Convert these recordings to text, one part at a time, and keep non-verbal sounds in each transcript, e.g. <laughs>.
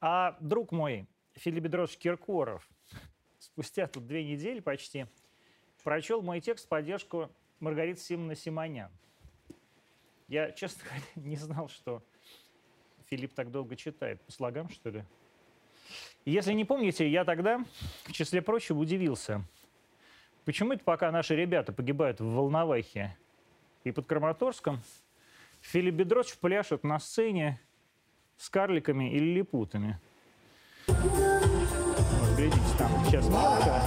А друг мой, Филипп Бедросович Киркоров, спустя тут две недели почти, прочел мой текст в поддержку Маргариты Симона Симонян. Я, честно говоря, <laughs> не знал, что Филипп так долго читает. По слогам, что ли? Если не помните, я тогда, в числе прочего, удивился. Почему это пока наши ребята погибают в Волновахе и под Краматорском, Филипп Бедросович пляшет на сцене с карликами или липутами? Вот, глядите, там сейчас мелко.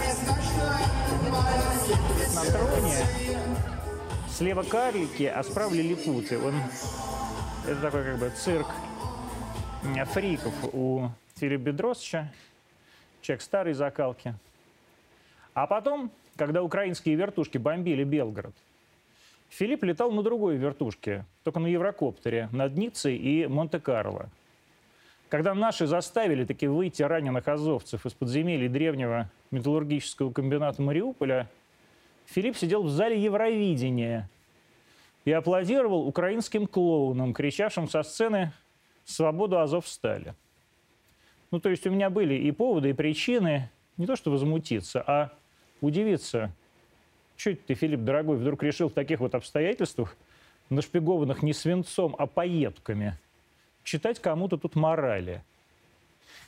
На троне слева карлики, а справа лилипуты. Он, это такой как бы цирк фриков у Филиппа Бедросовича. Человек старой закалки. А потом, когда украинские вертушки бомбили Белгород, Филипп летал на другой вертушке, только на Еврокоптере, над Ниццей и Монте-Карло. Когда наши заставили таки выйти раненых азовцев из подземелий древнего металлургического комбината Мариуполя, Филипп сидел в зале Евровидения и аплодировал украинским клоунам, кричавшим со сцены «Свободу Азов стали». Ну, то есть у меня были и поводы, и причины не то что возмутиться, а удивиться. Что ты, Филипп, дорогой, вдруг решил в таких вот обстоятельствах, нашпигованных не свинцом, а поетками, читать кому-то тут морали?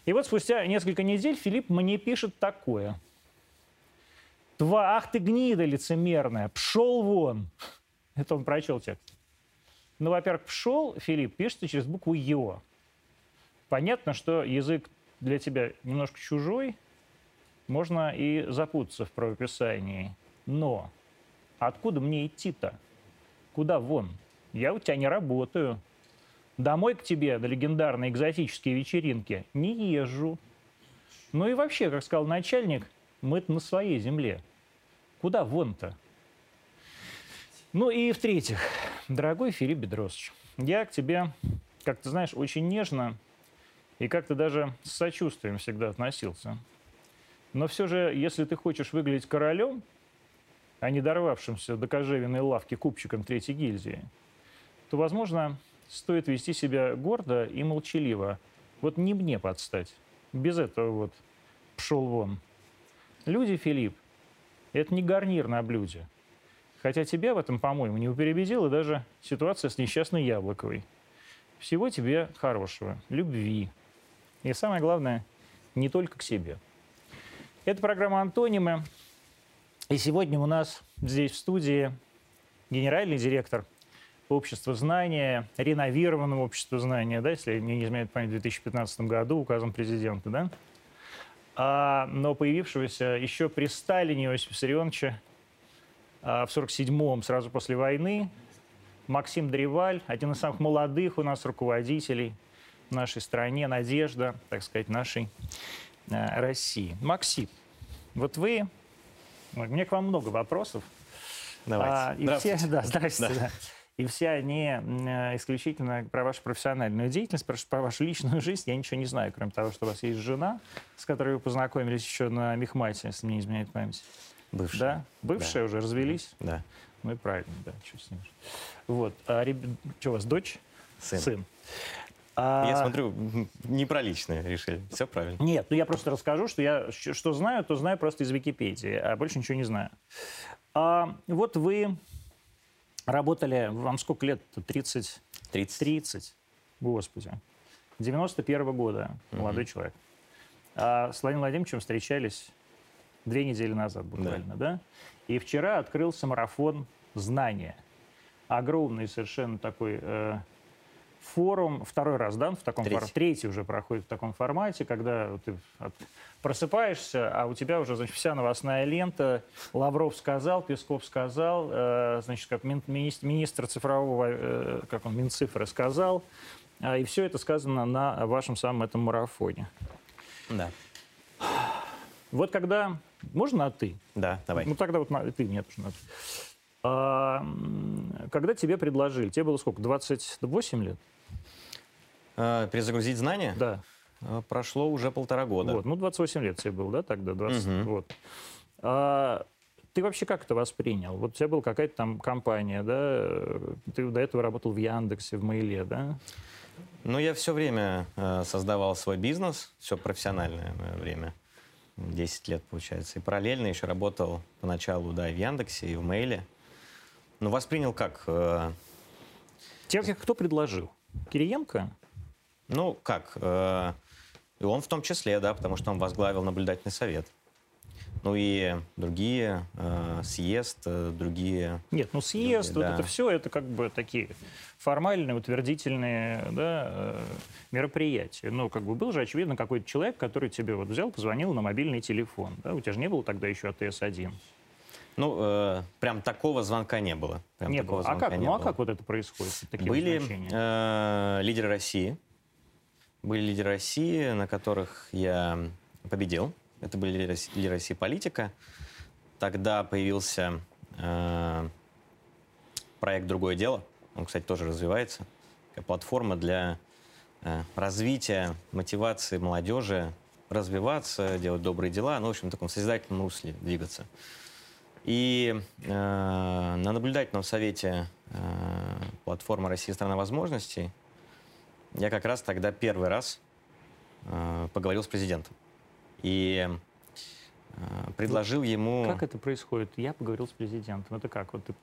И вот спустя несколько недель Филипп мне пишет такое. «Тва, ах ты гнида лицемерная, пшел вон!» <laughs> Это он прочел текст. Ну, во-первых, пшел, Филипп, пишется через букву «ё». Понятно, что язык для тебя немножко чужой, можно и запутаться в правописании. Но откуда мне идти-то? Куда вон? Я у тебя не работаю. Домой к тебе на легендарные экзотические вечеринки не езжу. Ну и вообще, как сказал начальник, мы на своей земле. Куда вон-то? Ну и в-третьих, дорогой Филипп Бедросович, я к тебе, как ты знаешь, очень нежно и как-то даже с сочувствием всегда относился. Но все же, если ты хочешь выглядеть королем, а не дорвавшимся до кожевенной лавки купчиком третьей гильдии, то, возможно, стоит вести себя гордо и молчаливо. Вот не мне подстать. Без этого вот пшел вон. Люди, Филипп, это не гарнир на блюде. Хотя тебя в этом, по-моему, не перебедила даже ситуация с несчастной Яблоковой. Всего тебе хорошего, любви. И самое главное, не только к себе. Это программа «Антонимы». И сегодня у нас здесь в студии генеральный директор общества знания, реновированного общества знания, да, если мне не изменяет память, в 2015 году указом президента, да, а, но появившегося еще при Сталине Иосифа Виссарионовича а, в 47-м, сразу после войны, Максим Древаль, один из самых молодых у нас руководителей в нашей стране, надежда, так сказать, нашей э, России. Максим, вот вы, у меня к вам много вопросов. Давайте. А, и все, да, здравствуйте. Да. Да. И все они э, исключительно про вашу профессиональную деятельность, про, про вашу личную жизнь. Я ничего не знаю, кроме того, что у вас есть жена, с которой вы познакомились еще на Мехмате, если мне не изменяет память. Бывшая. Да? Бывшая да. уже развелись? Да. Ну и правильно, да, что с ним. Вот. А реб... что у вас, дочь? Сын. Сын. А... Я смотрю, не про личное решили. Все правильно. Нет, ну я просто расскажу, что я что знаю, то знаю просто из Википедии, а больше ничего не знаю. А, вот вы работали, вам сколько лет? 30? 30. 30. Господи. 91 -го года, молодой mm-hmm. человек. А с Владимиром Владимировичем встречались две недели назад буквально, да? да? И вчера открылся марафон знания. Огромный совершенно такой э, форум, второй раз, да, в таком формате, третий уже проходит в таком формате, когда ты просыпаешься, а у тебя уже, значит, вся новостная лента, Лавров сказал, Песков сказал, э, значит, как мин, министр, министр цифрового, э, как он, Минцифры сказал, э, и все это сказано на вашем самом этом марафоне. Да. Вот когда... Можно на «ты»? Да, давай. Ну, тогда вот на, ты, мне тоже надо. А, когда тебе предложили, тебе было сколько, 28 лет? А, перезагрузить знания? Да. А, прошло уже полтора года. Вот, ну, 28 лет тебе было, да, тогда? 20, Мгм. вот. А, ты вообще как это воспринял? Вот у тебя была какая-то там компания, да? Ты до этого работал в Яндексе, в Мейле, да? Ну, я все время э, создавал свой бизнес, все профессиональное мое время. 10 лет, получается. И параллельно еще работал поначалу, да, и в Яндексе, и в Мейле. Ну, воспринял как? Э, Тебе кто предложил? Кириенко? ну, как? Э, и он в том числе, да, потому что он возглавил наблюдательный совет. Ну и другие, э, съезд, э, другие... Нет, ну съезд, Другие, вот да. это все, это как бы такие формальные, утвердительные да, э, мероприятия. Ну, как бы был же, очевидно, какой-то человек, который тебе вот взял, позвонил на мобильный телефон. Да? У тебя же не было тогда еще АТС-1. Ну, э, прям такого звонка не было. Прям Не было. А звонка как, не ну а было. как вот это происходит? Такие Были э, лидеры России. Были лидеры России, на которых я победил. Это были лидеры России, лидеры России политика. Тогда появился э, проект «Другое дело». Он, кстати, тоже развивается. Такая платформа для э, развития, мотивации молодежи развиваться, делать добрые дела, ну, в общем, в таком созидательном русле двигаться. И э, на наблюдательном совете э, платформы «Россия – страна возможностей» я как раз тогда первый раз э, поговорил с президентом. И э, предложил ему... Как это происходит? Я поговорил с президентом. Это как? Вот ты...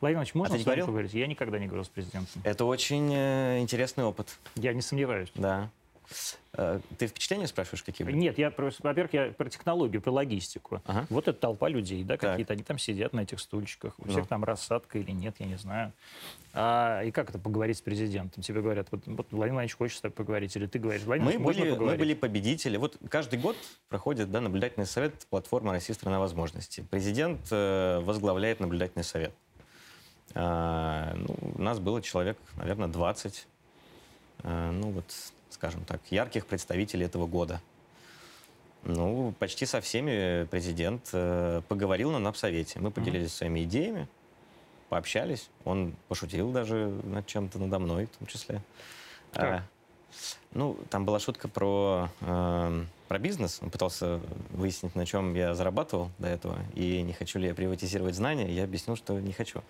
Владимир Иванович, можно А с вами поговорить? Я никогда не говорил с президентом. Это очень э, интересный опыт, Я не сомневаюсь. да. Э, ты впечатления спрашиваешь, какие были? Нет, я, во-первых, я про технологию, про логистику. Ага. Вот эта толпа людей, да, какие-то, они там сидят на этих стульчиках, у Ну. всех там рассадка или нет, я не знаю. А, и как это поговорить с президентом? Тебе говорят, вот, вот Владимир Владимирович хочет с тобой поговорить, или ты говоришь, Владимир Мы были, мы поговорить? были победители. Вот каждый год проходит да, наблюдательный совет платформы «Россия – страна возможностей». Президент э, возглавляет наблюдательный совет. А, ну, у нас было человек, наверное, 20, э, ну вот, скажем так, ярких представителей этого года. Ну, почти со всеми президент э, поговорил на напсовете. Мы поделились своими идеями, пообщались. Он пошутил даже над чем-то надо мной, в том числе. Как? А, ну, там была шутка про, э, про бизнес. Он пытался выяснить, на чем я зарабатывал до этого, и не хочу ли я приватизировать знания. Я объяснил, что не хочу.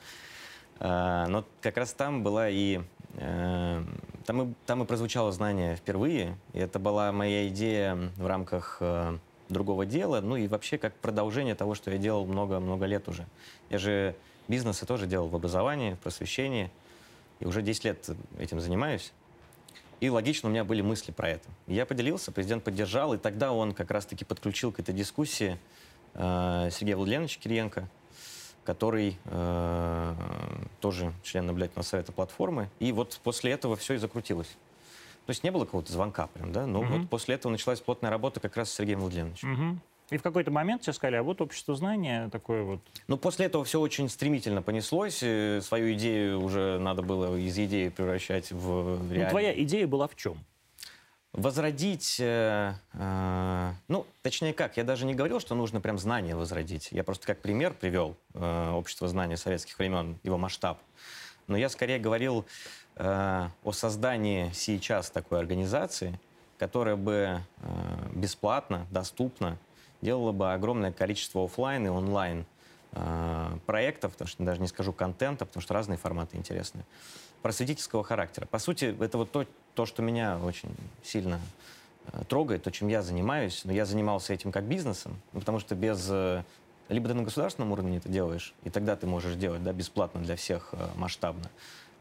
А, но как раз там была и... э, там, и там и прозвучало знание впервые. И это была моя идея в рамках э, другого дела. Ну и вообще как продолжение того, что я делал много-много лет уже. Я же бизнесы тоже делал в образовании, в просвещении. И уже 10 лет этим занимаюсь. И логично у меня были мысли про это. Я поделился, президент поддержал, и тогда он как раз-таки подключил к этой дискуссии э, Сергея Владимировича Кириенко, который э, тоже член наблюдательного совета платформы. И вот после этого все и закрутилось. То есть не было какого-то звонка прям, да? Но Мгм. вот после этого началась плотная работа как раз с Сергеем Владимировичем. Мгм. И в какой-то момент тебе сказали, а вот общество знания такое вот. Но после этого все очень стремительно понеслось. э, Свою идею уже надо было из идеи превращать в Ну, реальность. твоя идея была в чем? Возродить, э, э, ну, точнее как, я даже не говорил, что нужно прям знания возродить. Я просто как пример привел э, общество знания советских времен, его масштаб. Но я скорее говорил э, о создании сейчас такой организации, которая бы э, бесплатно, доступно делала бы огромное количество оффлайн и онлайн э, проектов, потому что даже не скажу контента, потому что разные форматы интересные, просветительского характера. По сути, это вот то, то что меня очень сильно э, трогает, то, чем я занимаюсь. Но я занимался этим как бизнесом, ну, потому что без... э, либо ты на государственном уровне это делаешь, и тогда ты можешь делать да, бесплатно для всех э, масштабно,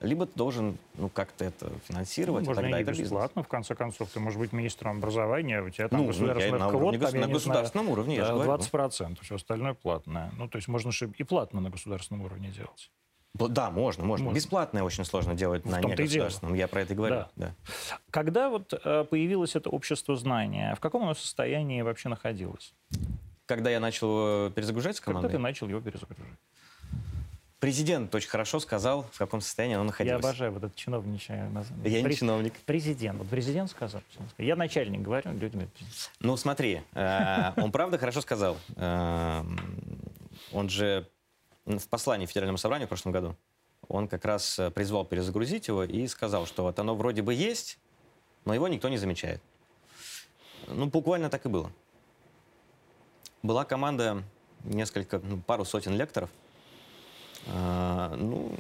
либо ты должен ну, как-то это финансировать, Можно тогда и это бизнес. бесплатно, в конце концов. Ты можешь быть министром образования, у тебя там Ну, я государственный на квот, уровне там, на государственном уровне, я же знаю, говорю. 20%, все остальное платное. Ну, то есть можно же и платно на государственном уровне делать. Да, можно, можно. Можно. Бесплатное очень сложно делать В на негосударственном. Я про это и говорю. Да. Да. Когда вот э, появилось это общество знания, в каком оно состоянии вообще находилось? Когда я начал э, перезагружать с Когда командой, ты начал его перезагружать? президент очень хорошо сказал, в каком состоянии он Я находился. обожаю вот это чиновничье название. Я не Пре- чиновник. Президент. Вот президент сказал. Я начальник говорю, президент. Ну, смотри, э, он правда хорошо сказал. Э, Он же в послании Федеральному собранию в прошлом году, он как раз э, призвал перезагрузить его и сказал, что вот оно вроде бы есть, но его никто не замечает. Ну, буквально так и было. Была команда, несколько, ну, пару сотен лекторов. Э, Ну,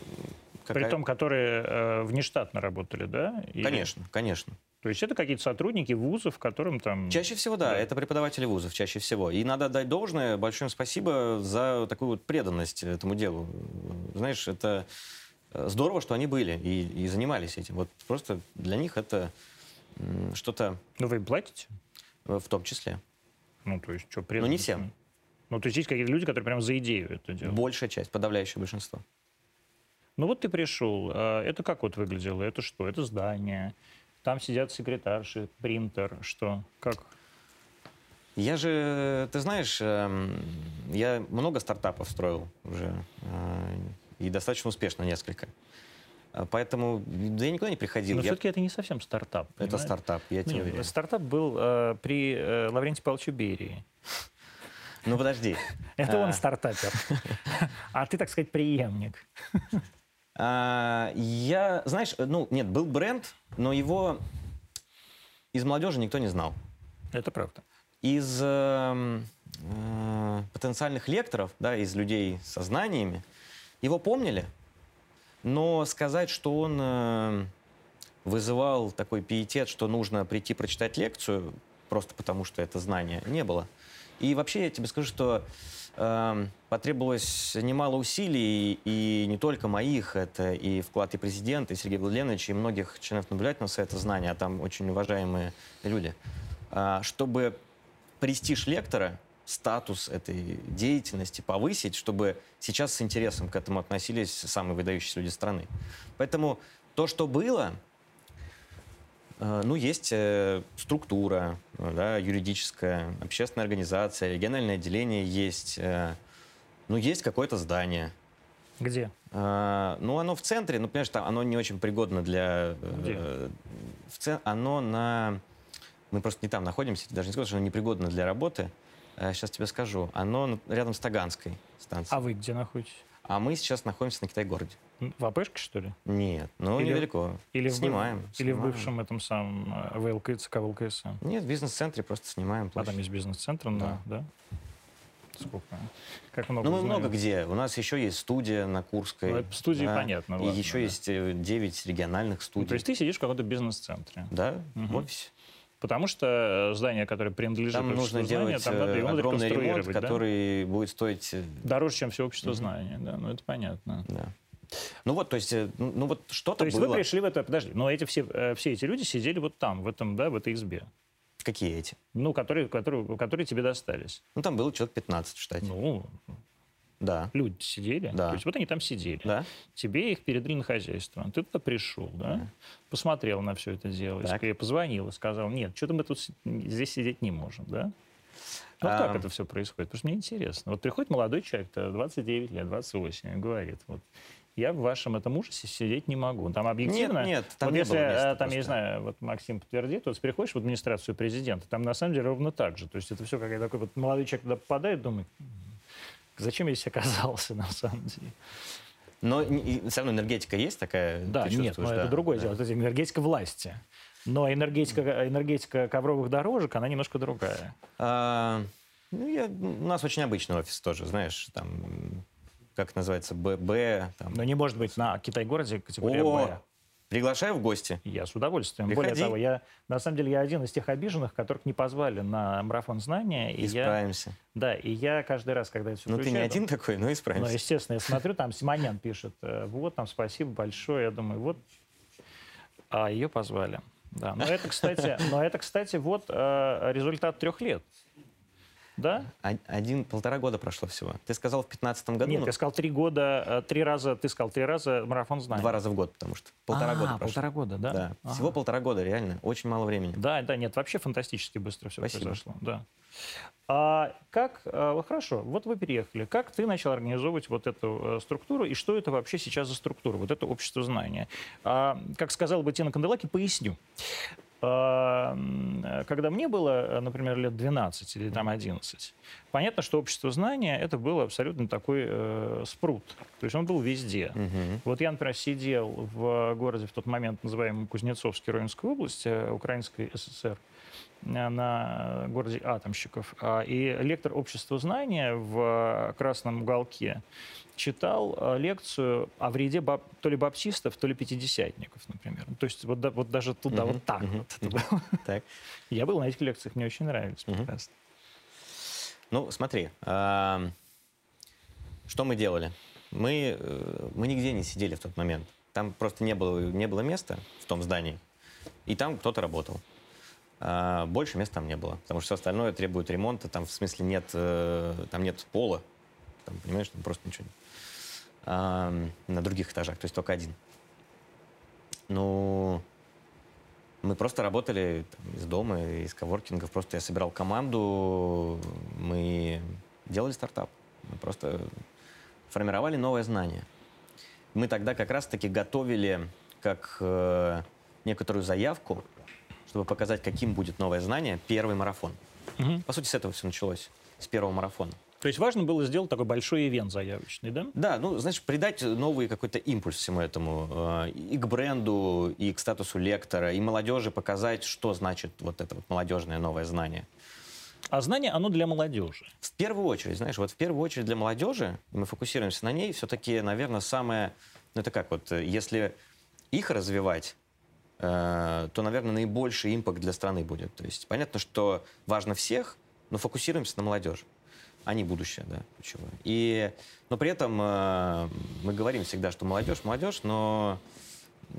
какая... Притом, которые э, внештатно работали, да? Или... Конечно, конечно. То есть это какие-то сотрудники вузов, которым там... Чаще всего, да, да, это преподаватели вузов, чаще всего. И надо отдать должное, большое спасибо за такую вот преданность этому делу. Знаешь, это э, здорово, что они были и, и занимались этим. Вот просто для них это что-то... Ну, вы им платите? В том числе. Ну, то есть, что, преданность? Ну, не всем. Ну, то есть есть какие-то люди, которые прямо за идею это делают? Большая часть, подавляющее большинство. Ну, вот ты пришел. А это как вот выглядело? Это что? Это здание? Там сидят секретарши, принтер, что? Как? Я же, ты знаешь, эм, я много стартапов строил уже, э, и достаточно успешно несколько. Э, поэтому да, я никуда не приходил. Но я... все-таки это не совсем стартап. Это понимаешь? стартап, я тебе уверяю. Стартап был э, при э, Лаврентии Павловиче Берии. Ну подожди. <laughs> Это он а. стартапер. <laughs> А ты, так сказать, преемник. <laughs> А, я, знаешь, ну, нет, был бренд, но его из молодежи никто не знал. Это правда. Из э, э, потенциальных лекторов, да, из людей со знаниями, его помнили, но сказать, что он э, вызывал такой пиетет, что нужно прийти прочитать лекцию, просто потому что это знание, не было. И вообще я тебе скажу, что э, потребовалось немало усилий, и не только моих, это и вклад и президента, и Сергея Владимировича, и многих членов наблюдательного совета знания, а там очень уважаемые люди, э, чтобы престиж лектора, статус этой деятельности повысить, чтобы сейчас с интересом к этому относились самые выдающиеся люди страны. Поэтому то, что было, ну, есть э, структура, да, юридическая, общественная организация, региональное отделение есть. Э, ну, есть какое-то здание. Где? Ну, оно в центре, ну, понимаешь, там оно не очень пригодно для... Где? В цен... Оно на... Мы просто не там находимся, даже не скажу, что оно непригодно для работы. Сейчас тебе скажу. Оно рядом с Таганской станцией. А вы где находитесь? А мы сейчас находимся на Китай-городе. В АПшке, что ли? Нет, ну или, недалеко. Или снимаем, в, Или в бывшем этом самом э, ВЛК, ЦК? Нет, в бизнес-центре просто снимаем площадь. А там есть бизнес-центр, да. да? Сколько? Как много Ну, мы много где. У нас еще есть студия на Курской. Ну, студии да? понятно. И ладно, еще да. есть 9 э, региональных студий. Ну, то есть ты сидишь в каком-то бизнес-центре? Да, угу. в офисе. Потому что э, здание, которое принадлежит там нужно делать там надо его огромный ремонт, да? который будет стоить... Дороже, чем все общество угу. знания, да, ну это понятно. Да. Ну вот, то есть, э, ну, ну вот что-то То есть было. вы пришли в это, подожди, но эти все, э, все эти люди сидели вот там, в этом, да, в этой избе. Какие эти? Ну, которые, которые, которые тебе достались. Ну, там было человек 15 в штате. Ну, да. Люди сидели. Да. То есть вот они там сидели. Да. Тебе их передали на хозяйство. Ты туда пришел, да? да. Посмотрел на все это дело. Так. И позвонил и сказал, нет, что-то мы тут здесь сидеть не можем, да? Ну, а... как это все происходит? Потому что мне интересно. Вот приходит молодой человек, 29 лет, 28, и говорит, вот, я в вашем этом ужасе сидеть не могу. Там объективно... Нет, нет, там вот не если, было места э, там, я не знаю, вот Максим подтвердит, вот приходишь в администрацию президента, там на самом деле ровно так же. То есть это все как такой вот молодой человек туда попадает, думает, зачем я здесь оказался <laughs> на самом деле? Но и, все равно энергетика есть такая? Да, нет, но да, это другое да. дело. Это энергетика власти. Но энергетика, энергетика ковровых дорожек, она немножко другая. А, ну, я, у нас очень обычный офис тоже, знаешь, там как называется, ББ. Там. Но не может быть на Китай-городе категория О, Б. Приглашаю в гости. Я с удовольствием. Приходи. Более того, я, на самом деле, я один из тех обиженных, которых не позвали на марафон знания. И Исправимся. Я, да, и я каждый раз, когда это все Ну, ты не один такой, но исправимся. Ну, естественно, я смотрю, там Симонян пишет, «Э, вот, там, спасибо большое. Я думаю, вот, а ее позвали. Да, но это, кстати, но это, кстати, вот э, результат трех лет. Да? Один, полтора года прошло всего. Ты сказал в пятнадцатом году? Нет, ну... ты сказал три года, э, три раза, ты сказал три раза марафон знаний. Два раза в год, потому что полтора а, года прошло. полтора года, да? Да, всего полтора года, реально, очень мало времени. Да, да, нет, вообще фантастически быстро все Спасибо. произошло. Да. А как, а, хорошо, вот вы переехали, как ты начал организовывать вот эту э, структуру, и что это вообще сейчас за структура, вот это общество знания? А, как сказал бы Тина Канделаки, поясню. А, э, когда мне было, э, например, лет 12 или там 11, понятно, что общество знания это был абсолютно такой э, спрут. То есть он был везде. Мгм. Вот я, например, сидел в городе в тот момент, называемом Кузнецовской Ровенской области, э, Украинской ССР, э, на городе Атомщиков. А, И лектор общества знания в красном уголке читал э, лекцию о вреде бап- то ли баптистов, то ли пятидесятников, например. То есть вот, вот даже туда, Мгм, вот так мгм, вот это было. <laughs> Так. Я был на этих лекциях, мне очень нравились. Мгм. прекрасно. Ну, смотри, что мы делали? Мы, э, мы нигде не сидели в тот момент. Там просто не было, не было места в том здании, и там кто-то работал. А, Больше места там не было, потому что все остальное требует ремонта. Там, в смысле, нет, э, там нет пола. Там, понимаешь, там просто ничего нет. На других этажах, то есть только один. Ну, мы просто работали там, из дома, из коворкингов. Просто я собирал команду, мы делали стартап. Мы просто формировали новое знание. Мы тогда как раз-таки готовили как э, некоторую заявку, чтобы показать, каким будет новое знание, первый марафон. Мгм. По сути, с этого все началось, с первого марафона. То есть важно было сделать такой большой ивент заявочный, да? Да, ну, знаешь, придать новый какой-то импульс всему этому. э, И к бренду, и к статусу лектора, и молодежи показать, что значит вот это вот молодежное новое знание. А знание, оно для молодежи. В первую очередь, знаешь, вот в первую очередь для молодежи, мы фокусируемся на ней, все-таки, наверное, самое... Ну, это как вот, если их развивать, э, то, наверное, наибольший импакт для страны будет. То есть понятно, что важно всех, но фокусируемся на молодежи. Они будущее, да, ключевое. И, но при этом э, мы говорим всегда, что молодежь, молодежь, но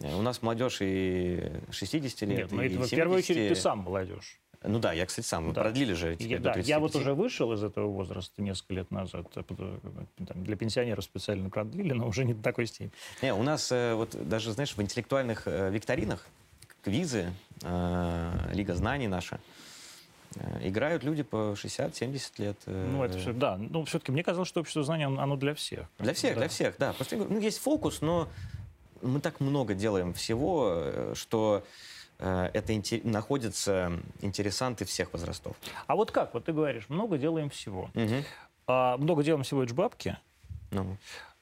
у нас молодежь и 60 лет, Нет, ну и это в 70. первую очередь ты сам молодежь. Ну да, я, кстати, сам. Мы Да. продлили же теперь Я, до да, я вот 35. уже вышел из этого возраста несколько лет назад. э, потому- там, для пенсионеров специально продлили, но уже не до такой степени. Не, у нас э, вот даже, знаешь, в интеллектуальных э, викторинах, квизы, э, Лига знаний наша, э, играют люди по 60-70 лет. э, Ну, это все, да. Ну, все-таки мне казалось, что общество знания, оно для всех. Для всех, Да. для всех, да. Просто ну, есть фокус, но мы так много делаем всего, э, что э, это инте- находятся интересанты всех возрастов. А вот как? Вот ты говоришь, много делаем всего. Мгм. А, много делаем всего, это же бабки. Ну,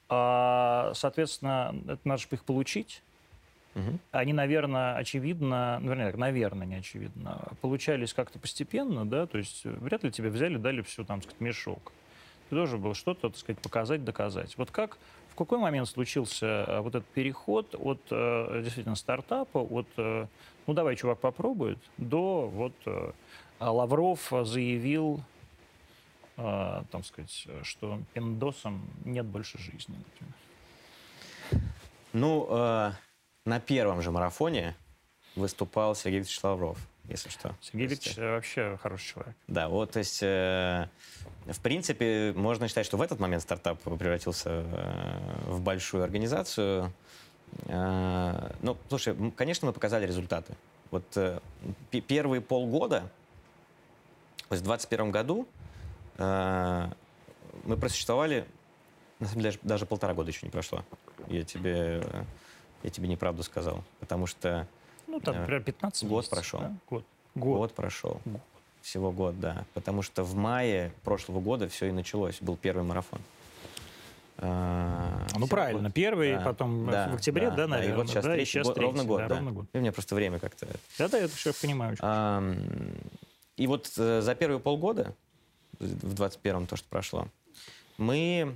А, соответственно, это надо же их получить. Мгм. Они, наверное, очевидно, ну, вернее, так, наверное, не очевидно, получались как-то постепенно, да, то есть э, вряд ли тебе взяли, дали все, там, сказать, мешок. Ты должен был что-то, так сказать, показать, доказать. Вот как, в какой момент случился э, вот этот переход от э, действительно стартапа, от, ну, давай, чувак, попробует, до вот а Лавров заявил, там сказать, что пиндосам нет больше жизни, например. Ну, на первом же марафоне выступал Сергей Викторович Лавров, если что. Сергей То есть, Викторович э, вообще хороший человек. Да, вот, то есть, э, в принципе, можно считать, что в этот момент стартап превратился э, в большую организацию. Э, ну, слушай, конечно, мы показали результаты. Вот э, первые полгода, то есть в 2021 году, э, мы просуществовали, на самом деле, даже, даже полтора года еще не прошло. Я тебе, э, я тебе неправду сказал, потому что Ну, там, Э, например, 15 год месяцев, прошел. да? Год. Год, Год. прошел. Год. Всего год, да. Потому что в мае прошлого года все и началось. Был первый марафон. А, Ну, правильно. год. Первый, Да, потом э, да, в октябре, да, И наверное? вот сейчас да, и третий, сейчас год- ровно третий, год, да, да. ровно год. И у меня просто время как-то... Да-да, это все понимаю. Ам, И вот э, за первые полгода, в 21-м то, что прошло, мы,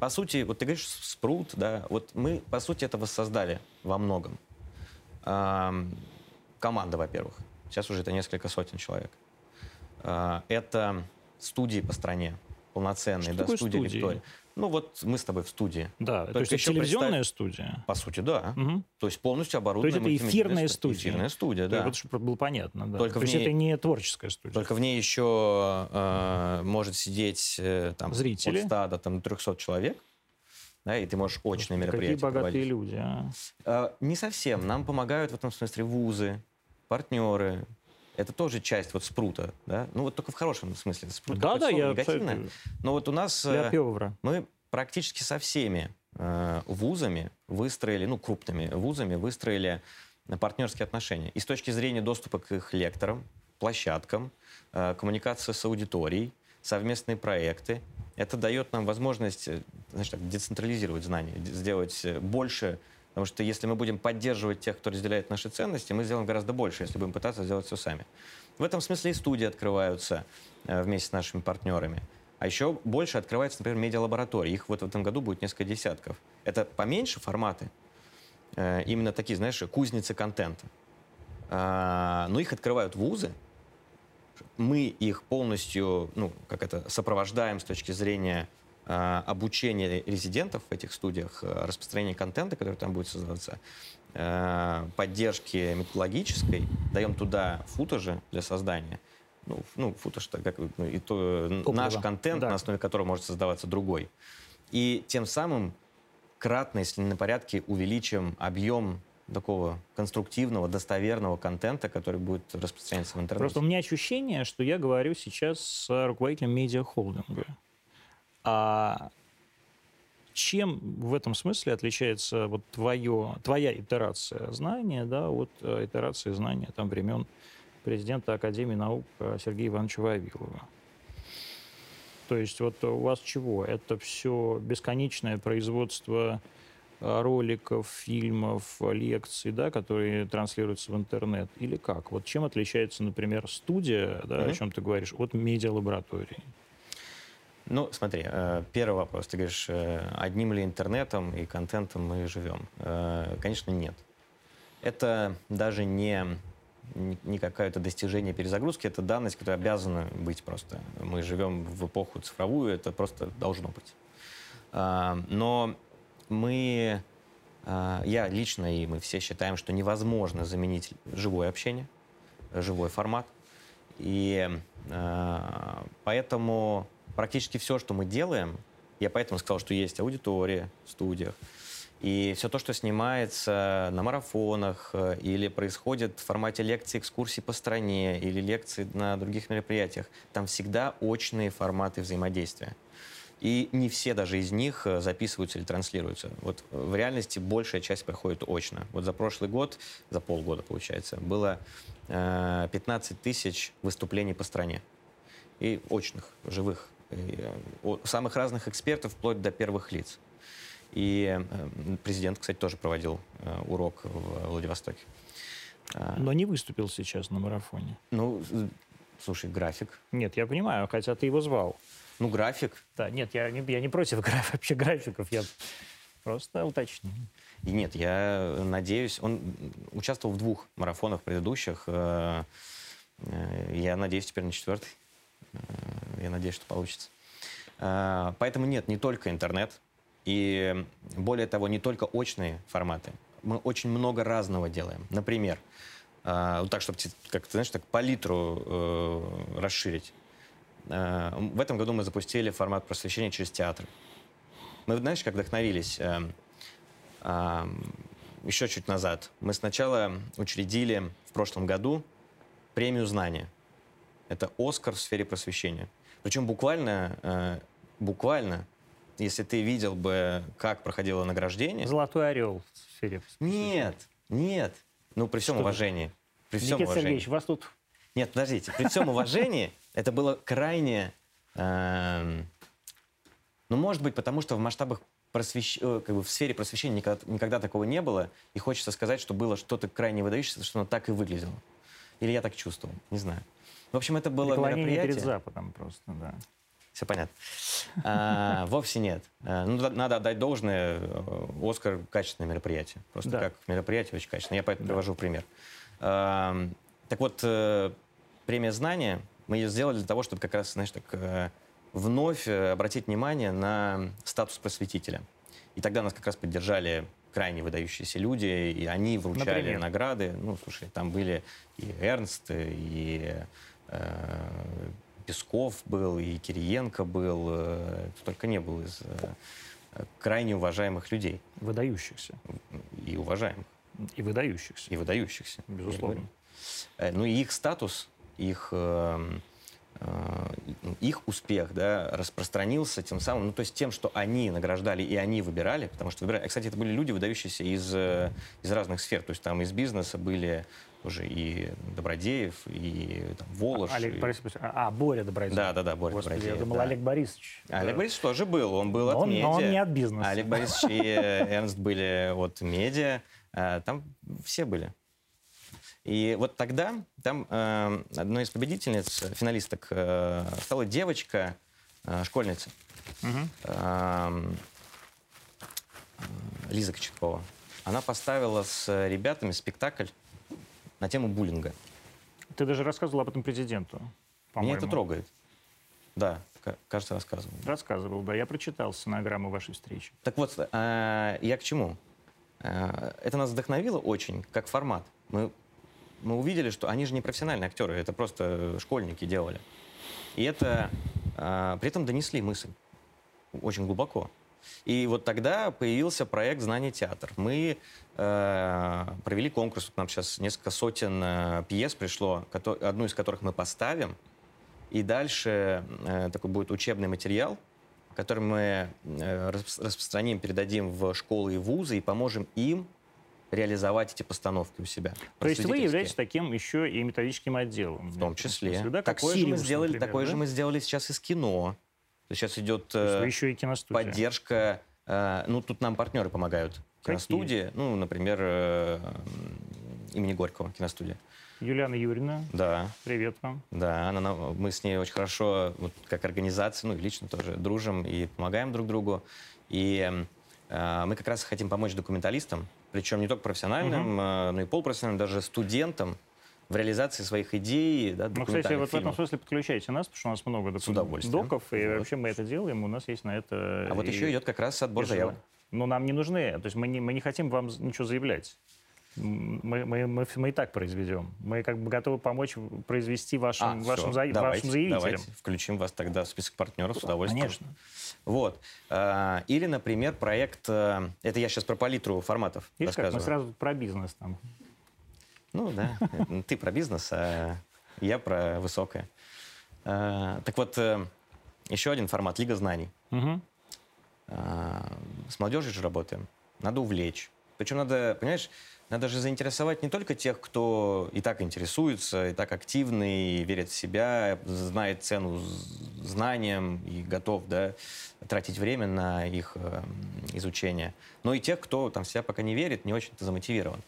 по сути, вот ты говоришь спрут, да, вот мы, по сути, это воссоздали во многом. Команда, во-первых. Сейчас уже это несколько сотен человек. А, Это студии по стране, полноценные, Что да, такое студии студии? Виктория. Ну вот мы с тобой в студии. Да, то Только есть это телевизионная студия. По сути, да. Мгм. То есть полностью оборудованная. То есть это эфирная студия. Эфирная студия, Да. Вот чтобы было понятно, да. Только то в есть ней- это не творческая студия. Только в ней еще э, может сидеть э, там, Зрители. от 100 до там, 300 человек. Да, и ты можешь очное мероприятие Какие богатые проводить. люди, а. Э, не совсем. Нам помогают в этом смысле вузы, партнеры. Это тоже часть вот спрута, да? Ну вот только в хорошем смысле. Спрут Да, да, я негативное. абсолютно- Но вот у нас э, мы практически со всеми э, вузами выстроили, ну, крупными вузами выстроили партнерские отношения. И с точки зрения доступа к их лекторам, площадкам, э, коммуникация с аудиторией, совместные проекты. Это дает нам возможность э, знаешь, так, децентрализировать знания, сделать э, больше, потому что если мы будем поддерживать тех, кто разделяет наши ценности, мы сделаем гораздо больше, если будем пытаться сделать все сами. В этом смысле и студии открываются э, вместе с нашими партнерами. А еще больше открывается, например, медиалаборатории. Их вот в этом году будет несколько десятков. Это поменьше форматы, э, именно такие, знаешь, кузницы контента. А, но их открывают вузы, мы их полностью, ну, как это, сопровождаем с точки зрения а, обучения резидентов в этих студиях, а, распространения контента, который там будет создаваться, а, поддержки методологической, даем туда футажи для создания. Ну, ну футаж, так как ну, и то, Топливо. наш контент, Да. на основе которого может создаваться другой. И тем самым кратно, если не на порядке, увеличим объем такого конструктивного, достоверного контента, который будет распространяться в интернете. Просто у меня ощущение, что я говорю сейчас с руководителем медиахолдинга. А чем в этом смысле отличается вот твое, твоя итерация знания да, от э, итерации знания там, времен президента Академии наук э, Сергея Ивановича Вавилова? То есть вот у вас чего? Это все бесконечное производство э, роликов, фильмов, лекций, да, которые транслируются в интернет, или как? Вот чем отличается, например, студия, да, о Мгм. чем ты говоришь, от медиалаборатории? Ну, смотри, э, первый вопрос. Ты говоришь, э, одним ли интернетом и контентом мы живем? Э, Конечно, нет. Это даже не, не- какое-то достижение перезагрузки, это данность, которая обязана быть просто. Мы живем в эпоху цифровую, это просто должно быть. Но мы, я лично и мы все считаем, что невозможно заменить живое общение, живой формат. И поэтому практически все, что мы делаем, я поэтому сказал, что есть аудитория в студиях, и все то, что снимается на марафонах э, или происходит в формате лекций, экскурсий по стране или лекций на других мероприятиях, там всегда очные форматы взаимодействия. И не все даже из них э, записываются или транслируются. Вот э, в реальности большая часть проходит очно. Вот за прошлый год, за полгода, получается, было э, 15 тысяч выступлений по стране. И очных, живых. Э, самых разных экспертов, вплоть до первых лиц. И э, президент, кстати, тоже проводил э, урок в Владивостоке. А, Но не выступил сейчас на марафоне. Ну, слушай, график. Нет, я понимаю, хотя ты его звал. Ну, график. Да, нет, я не, я не против <laughs> граф, вообще графиков, я просто уточню. И нет, я надеюсь, он участвовал в двух марафонах предыдущих. Я надеюсь теперь на четвертый. Э, Я надеюсь, что получится. Э, Поэтому нет, не только интернет. И более того, не только очные форматы. Мы очень много разного делаем. Например, э, вот так, чтобы как ты знаешь, так палитру расширить. В этом году мы запустили формат просвещения через театр. Мы, знаешь, как вдохновились? Еще чуть назад. Мы сначала учредили в прошлом году премию знания. Это Оскар в сфере просвещения. Причем буквально, э, буквально, если ты видел бы, как проходило награждение. Золотой орел в сфере. Нет, нет. Ну, при всем Что? уважении. При всем Никита уважении. Сергеевич, вас тут Нет, подождите. При всем уважении это было крайне... эм, ну, может быть, потому что в масштабах просвещ... э, как бы в сфере просвещения никогда, никогда такого не было, и хочется сказать, что было что-то крайне выдающееся, что оно так и выглядело. Или я так чувствовал, не знаю. В общем, это было преклонение мероприятие... перед Западом просто, да. Все понятно. А, вовсе нет. А, ну, надо отдать должное. э, Оскар – качественное мероприятие. Просто Да. как мероприятие очень качественное. Я поэтому Да. привожу пример. А, так вот, э, премия знания, мы ее сделали для того, чтобы как раз, знаешь, так э, вновь обратить внимание на статус просветителя. И тогда нас как раз поддержали крайне выдающиеся люди, и они вручали Например? награды. Ну, слушай, там были и Эрнст, и Песков был, и Кириенко был, э, кто только не был из э, крайне уважаемых людей. Выдающихся. И уважаемых, И выдающихся, и выдающихся. безусловно. Э, Ну и их статус, их, э, э, их успех да, распространился тем самым, ну то есть тем, что они награждали и они выбирали, потому что выбирали, кстати, это были люди, выдающиеся из, э, из разных сфер, то есть там из бизнеса были уже и Добродеев, и там, Волош. Олег и... Борисович, а, Боря Добродеев. Да, да, да, Боря Господи, Добродеев. я думал, да. Олег Борисович. А Олег Борисович тоже был, он был Но от он- медиа. но он не от бизнеса. Олег Борисович и э, Эрнст были от медиа. А, Там все были. И вот тогда там э, одной из победительниц, финалисток, э, стала девочка, э, школьница, эм, э, Лиза Кочеткова. Она поставила с ребятами спектакль на тему буллинга. Ты даже рассказывал об этом президенту, Меня это трогает. Да, ка- кажется, рассказывал. Рассказывал, да. Я прочитал стенограмму вашей встречи. Так вот, э, я к чему? Э, Это нас вдохновило очень, как формат. Мы, мы увидели, что они же не профессиональные актеры, это просто школьники делали. И это э, при этом донесли мысль очень глубоко. И вот тогда появился проект «Знание театр». Мы э, провели конкурс, к нам сейчас несколько сотен э, пьес пришло, кото- одну из которых мы поставим. И дальше э, такой будет учебный материал, который мы э, рас- распространим, передадим в школы и вузы и поможем им реализовать эти постановки у себя. То есть вы являетесь таким еще и методическим отделом. В том числе. да, как такое, же мы сделали, например, такое да? же мы сделали сейчас и с кино. Есть сейчас идет есть э, еще и киностудия. поддержка. э, ну, тут нам партнеры помогают. Какие? Киностудии, ну, например, э, имени Горького киностудия. Юлиана Юрьевна, Да, привет вам. да, она, нам- мы с ней очень хорошо, вот, как организация, ну и лично тоже дружим и помогаем друг другу. И э, мы как раз хотим помочь документалистам, причем не только профессиональным, э, но и полупрофессиональным, даже студентам в реализации своих идей, да, Ну, кстати, вот в этом смысле подключайте нас, потому что у нас много док- С удовольствием. доков, и Вот. вообще мы это делаем, у нас есть на это... А вот и- еще идет как раз отбор заявок. Но нам не нужны, то есть мы не, мы не хотим вам ничего заявлять. Мы, мы, мы, мы и так произведем. Мы как бы готовы помочь произвести вашим, А, вашим, всё, за- давайте, вашим заявителям. Давайте включим вас тогда в список партнеров с удовольствием. Конечно. Вот. А, Или, например, проект... э, Это я сейчас про палитру форматов Видишь, как мы рассказываю. сразу про бизнес там. Ну да, ты про бизнес, а я про высокое. А, Так вот, э, еще один формат Лига знаний. А, С молодежью же работаем. Надо увлечь. Причем надо, понимаешь, надо же заинтересовать не только тех, кто и так интересуется, и так активный, и верит в себя, знает цену знаниям и готов да, тратить время на их э, изучение, но и тех, кто там себя пока не верит, не очень-то замотивирован.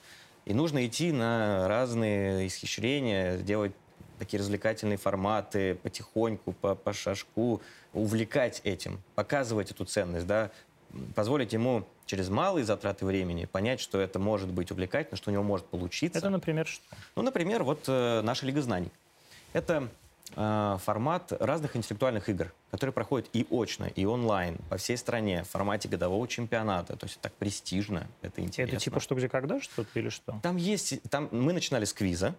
И нужно идти на разные исхищрения, делать такие развлекательные форматы, потихоньку, по, по шажку, увлекать этим, показывать эту ценность, да, позволить ему через малые затраты времени понять, что это может быть увлекательно, что у него может получиться. Это, например, что? Ну, например, вот э, наша Лига знаний. Это формат разных интеллектуальных игр, которые проходят и очно, и онлайн по всей стране в формате годового чемпионата. То есть так престижно, это интересно. Это типа что, где, когда что-то или что? Там есть, там мы начинали с квиза.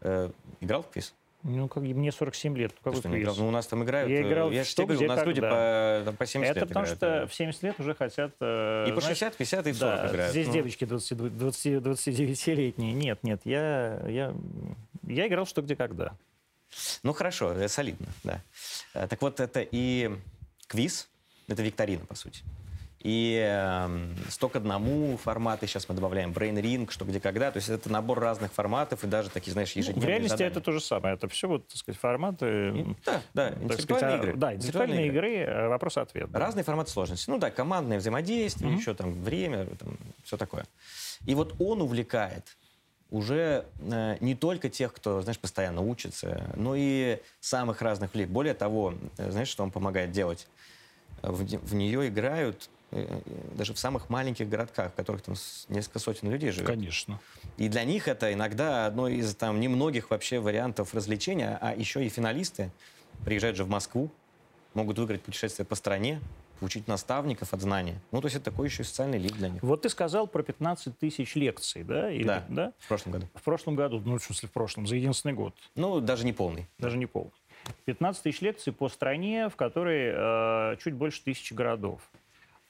Э, играл в квиз? Ну, как мне 47 лет. Ты Какой что, квиз? играл? Ну, у нас там играют. Я э, играл я в «Что, где, у нас люди когда». по, там, по 70 Это лет потому играют, что да. в 70 лет уже хотят... э, И по знаешь, 60, 50, и 40 Да, играют. здесь Ну, девочки 20, 20, 29-летние. Нет, нет, я, я, я играл что, где, когда. Ну, хорошо, э, солидно, да. Э, Так вот, это и квиз, это викторина, по сути. И эм, «Сто к одному» форматы, сейчас мы добавляем «Brain Ring», «Что, где, когда». То есть это набор разных форматов и даже такие, знаешь, Ну, ежедневные в реальности задания. это то же самое. Это все, вот, так сказать, форматы... И- Да, да, интеллектуальные сказать, а, игры. Да, интеллектуальные игры, э, вопрос-ответ. да. Разные форматы сложности. Ну да, командное взаимодействие, Мгм. еще там время, там, все такое. И вот он увлекает уже э, не только тех, кто, знаешь, постоянно учится, но и самых разных людей. Более того, э, знаешь, что он помогает делать? В, в нее играют э, даже в самых маленьких городках, в которых там несколько сотен людей живет. Конечно. И для них это иногда одно из там немногих вообще вариантов развлечения, а еще и финалисты приезжают же в Москву, могут выиграть путешествие по стране, учить наставников от знания. Ну, то есть это такой еще и социальный лид для них. Вот ты сказал про 15 тысяч лекций, да? Или, Да. да? В прошлом году. В прошлом году, ну, в смысле, в прошлом, за единственный год. Ну, даже не полный. даже не пол. 15 тысяч лекций по стране, в которой э, чуть больше тысячи городов.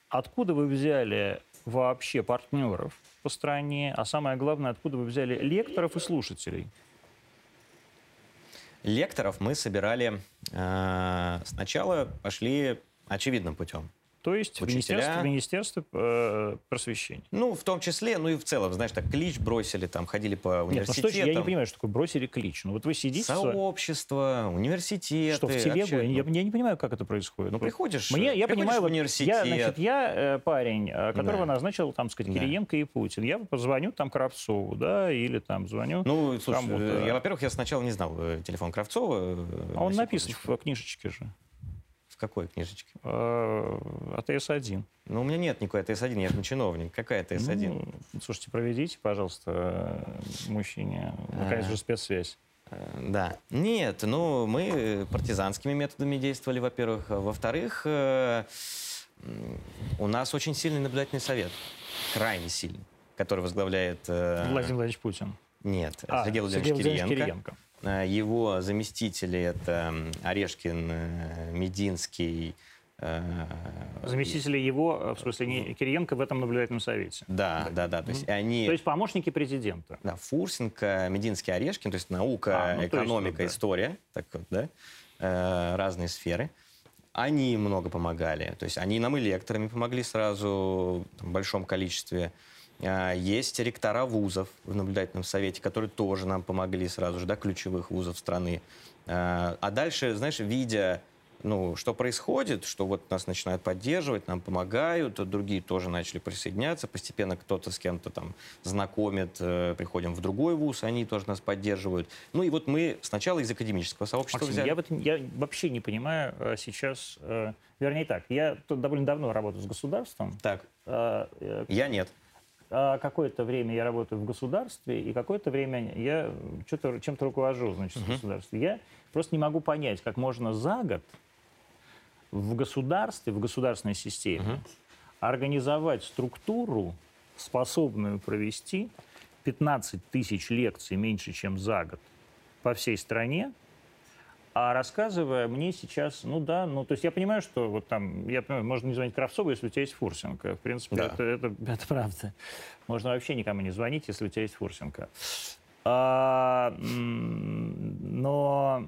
Откуда вы взяли вообще партнеров по стране, а самое главное, откуда вы взяли лекторов и слушателей? Лекторов мы собирали... э, сначала пошли очевидным путем. То есть в Учителя. Министерство, Министерство э, просвещения. Ну, в том числе, ну и в целом, знаешь, так клич бросили, там, ходили по Нет, ну университетам. что я не понимаю, что такое бросили клич. Ну вот вы сидите... в Сообщество, университеты. Что, в телегу? обща- Я, я не понимаю, как это происходит. Ну, приходишь, Мне, я приходишь понимаю, в университет. я, значит, я э, парень, э, которого Да. назначил, там, сказать, Да. Кириенко и Путин. Я позвоню там Кравцову, да, или там звоню. Ну, слушай, я, во-первых, я сначала не знал э, телефон Кравцова. э, а он на написан в книжечке же. Какой книжечке? Э, АТС-1. Ну, у меня нет никакой ТС-1, я же не чиновник. Какая ТС-1? Ну, слушайте, проведите, пожалуйста, мужчине, наконец А. же, спецсвязь. Э, Да. Нет, ну, мы партизанскими методами действовали, во-первых. Во-вторых, э, у нас очень сильный наблюдательный совет. Крайне сильный. Который возглавляет... Владимир Владимирович Путин. Нет, А, Сергей Владимирович Владимирович Кириенко. Э, Его заместители это Орешкин, э, Мединский. э, Заместители его, в смысле, не Кириенко в этом наблюдательном совете. Да, да, да. То есть они... То есть помощники президента. Да, Фурсенко, Мединский, Орешкин, то есть наука, А, ну, то есть, экономика, ну, да. история, так вот, да, разные сферы. Они много помогали. То есть они нам и лекторами помогли сразу в большом количестве. А, Есть ректора вузов в наблюдательном совете, которые тоже нам помогли сразу же, да, ключевых вузов страны. А а дальше, знаешь, видя, ну, что происходит, что вот нас начинают поддерживать, нам помогают, а другие тоже начали присоединяться, постепенно кто-то с кем-то там знакомит, э, приходим в другой вуз, они тоже нас поддерживают. Ну и вот мы сначала из академического сообщества Максим, взяли. я, вот, я вообще не понимаю э, сейчас, э, вернее так, я тут довольно давно работаю с государством. Так, э, я нет. А какое-то время я работаю в государстве, и какое-то время я чем-то руковожу, значит, в государстве. Я просто не могу понять, как можно за год в государстве, в государственной системе организовать структуру, способную провести 15 тысяч лекций меньше, чем за год по всей стране, а рассказывая мне сейчас, ну да, ну то есть я понимаю, что вот там, я понимаю, можно не звонить Кравцову, если у тебя есть Фурсенко. В принципе, Да. это, это, <laughs> это правда. Можно вообще никому не звонить, если у тебя есть Фурсенко. А, но,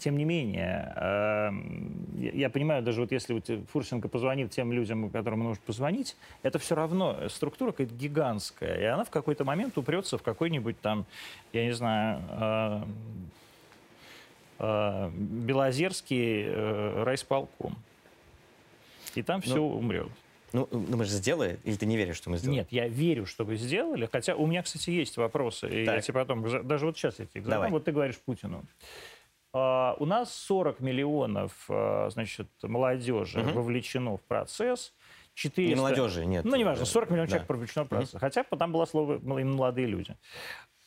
тем не менее, а, я понимаю, даже вот если вот Фурсенко позвонит тем людям, которым может позвонить, это все равно структура какая-то гигантская, и она в какой-то момент упрется в какой-нибудь там, я не знаю, а, Белозерский э, райсполком. И там все умрет. Ну, ну, мы же сделали, или ты не веришь, что мы сделали? Нет, я верю, что вы сделали. Хотя у меня, кстати, есть вопросы. И я тебе потом, даже вот сейчас я тебе задам. Давай. Вот ты говоришь Путину. А, у нас 40 миллионов, а, значит, молодежи Мгм. вовлечено в процесс. 400... Не молодежи, нет. Ну, неважно, Э, 40 миллионов да. человек вовлечено в процесс. Хотя там было слово «мол- именно молодые люди.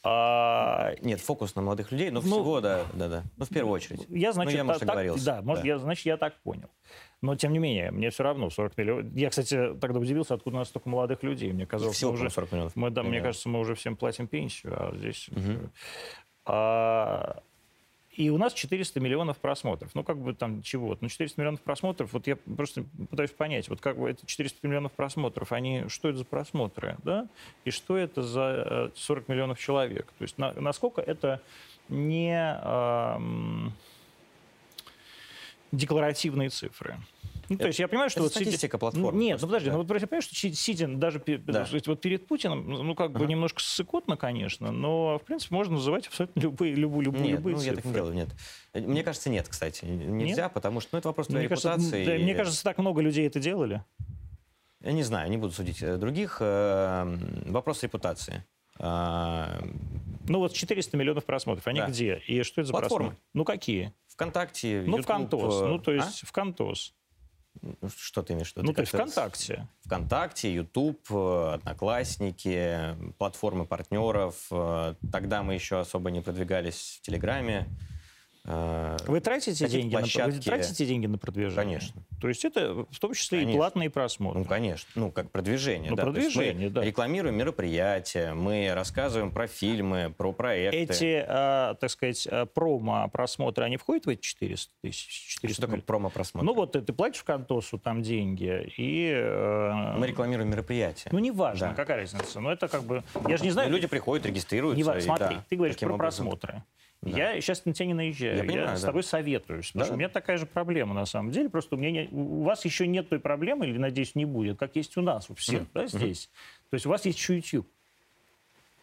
А, Нет, фокус на молодых людей, но Ну, всего, да, да, да. Ну, в первую очередь. Я, значит, я, та- может, так, да, может, Да. Я, значит, я так понял. Но, тем не менее, мне все равно 40 миллионов. Я, кстати, тогда удивился, откуда у нас столько молодых людей. Мне казалось, Всего, мы уже, по-моему, 40 миллионов. мы, да, мне примерно. кажется, мы уже всем платим пенсию, а здесь... Мгм. А, и у нас 400 миллионов просмотров. Ну, как бы там чего? Ну, 400 миллионов просмотров, вот я просто пытаюсь понять, вот как бы это 400 миллионов просмотров, они, что это за просмотры, да? И что это за э, 40 миллионов человек? То есть на- насколько это не ам, декларативные цифры? Ну, то есть я понимаю, что... это вот статистика платформы Нет, просто, ну подожди, да. ну вот я понимаю, что си- сидя даже Да. то есть вот перед Путиным, ну как бы Ага. немножко ссыкотно, конечно, но в принципе можно называть абсолютно любые, любые, любые, Нет, любые ну, я так не цифры. делаю, нет. Мне кажется, нет, кстати. Нельзя, потому что ну, это вопрос твоей Мне кажется, репутации. да, и- мне кажется, так много людей это делали. Я не знаю, не буду судить э, других. Э, Вопрос репутации. А, Ну вот 400 миллионов просмотров, они Да. где? И что это за Платформы. просмотры? Ну какие? ВКонтакте, Ну YouTube, ВКонтос, э, ну то а? есть ВКонтос. Ну, Что ты имеешь в виду? Ну Ты то есть ВКонтакте. ВКонтакте, YouTube, э, Одноклассники, платформы партнеров. Э, Тогда мы еще особо не продвигались в Телеграме. Э, Вы тратите деньги, на, вы тратите деньги на продвижение? Конечно. То есть это в том числе и Конечно. платные просмотры. Ну, конечно. Ну, как продвижение. Ну, да. Продвижение, да. рекламируем мероприятия, мы рассказываем про фильмы, про проекты. Эти, а, так сказать, а, промо-просмотры, они входят в эти 400 тысяч? 400 Что такое миллионов? промо-просмотр? Ну вот ты, платишь Контосу там деньги, и... э, Мы рекламируем мероприятия. Ну, неважно, Да. какая разница. Но это как бы... Я же не знаю... Ну, люди приходят, регистрируются. Не и Смотри, да, ты говоришь про образом. просмотры. Да. Я сейчас на тебя не наезжаю. Я понимаю, с да. тобой советуюсь. Потому Да. что у меня такая же проблема на самом деле. Просто у, меня не- у вас еще нет той проблемы, или, надеюсь, не будет, как есть у нас, у всех, Мгм. да, здесь. То есть у вас есть еще YouTube.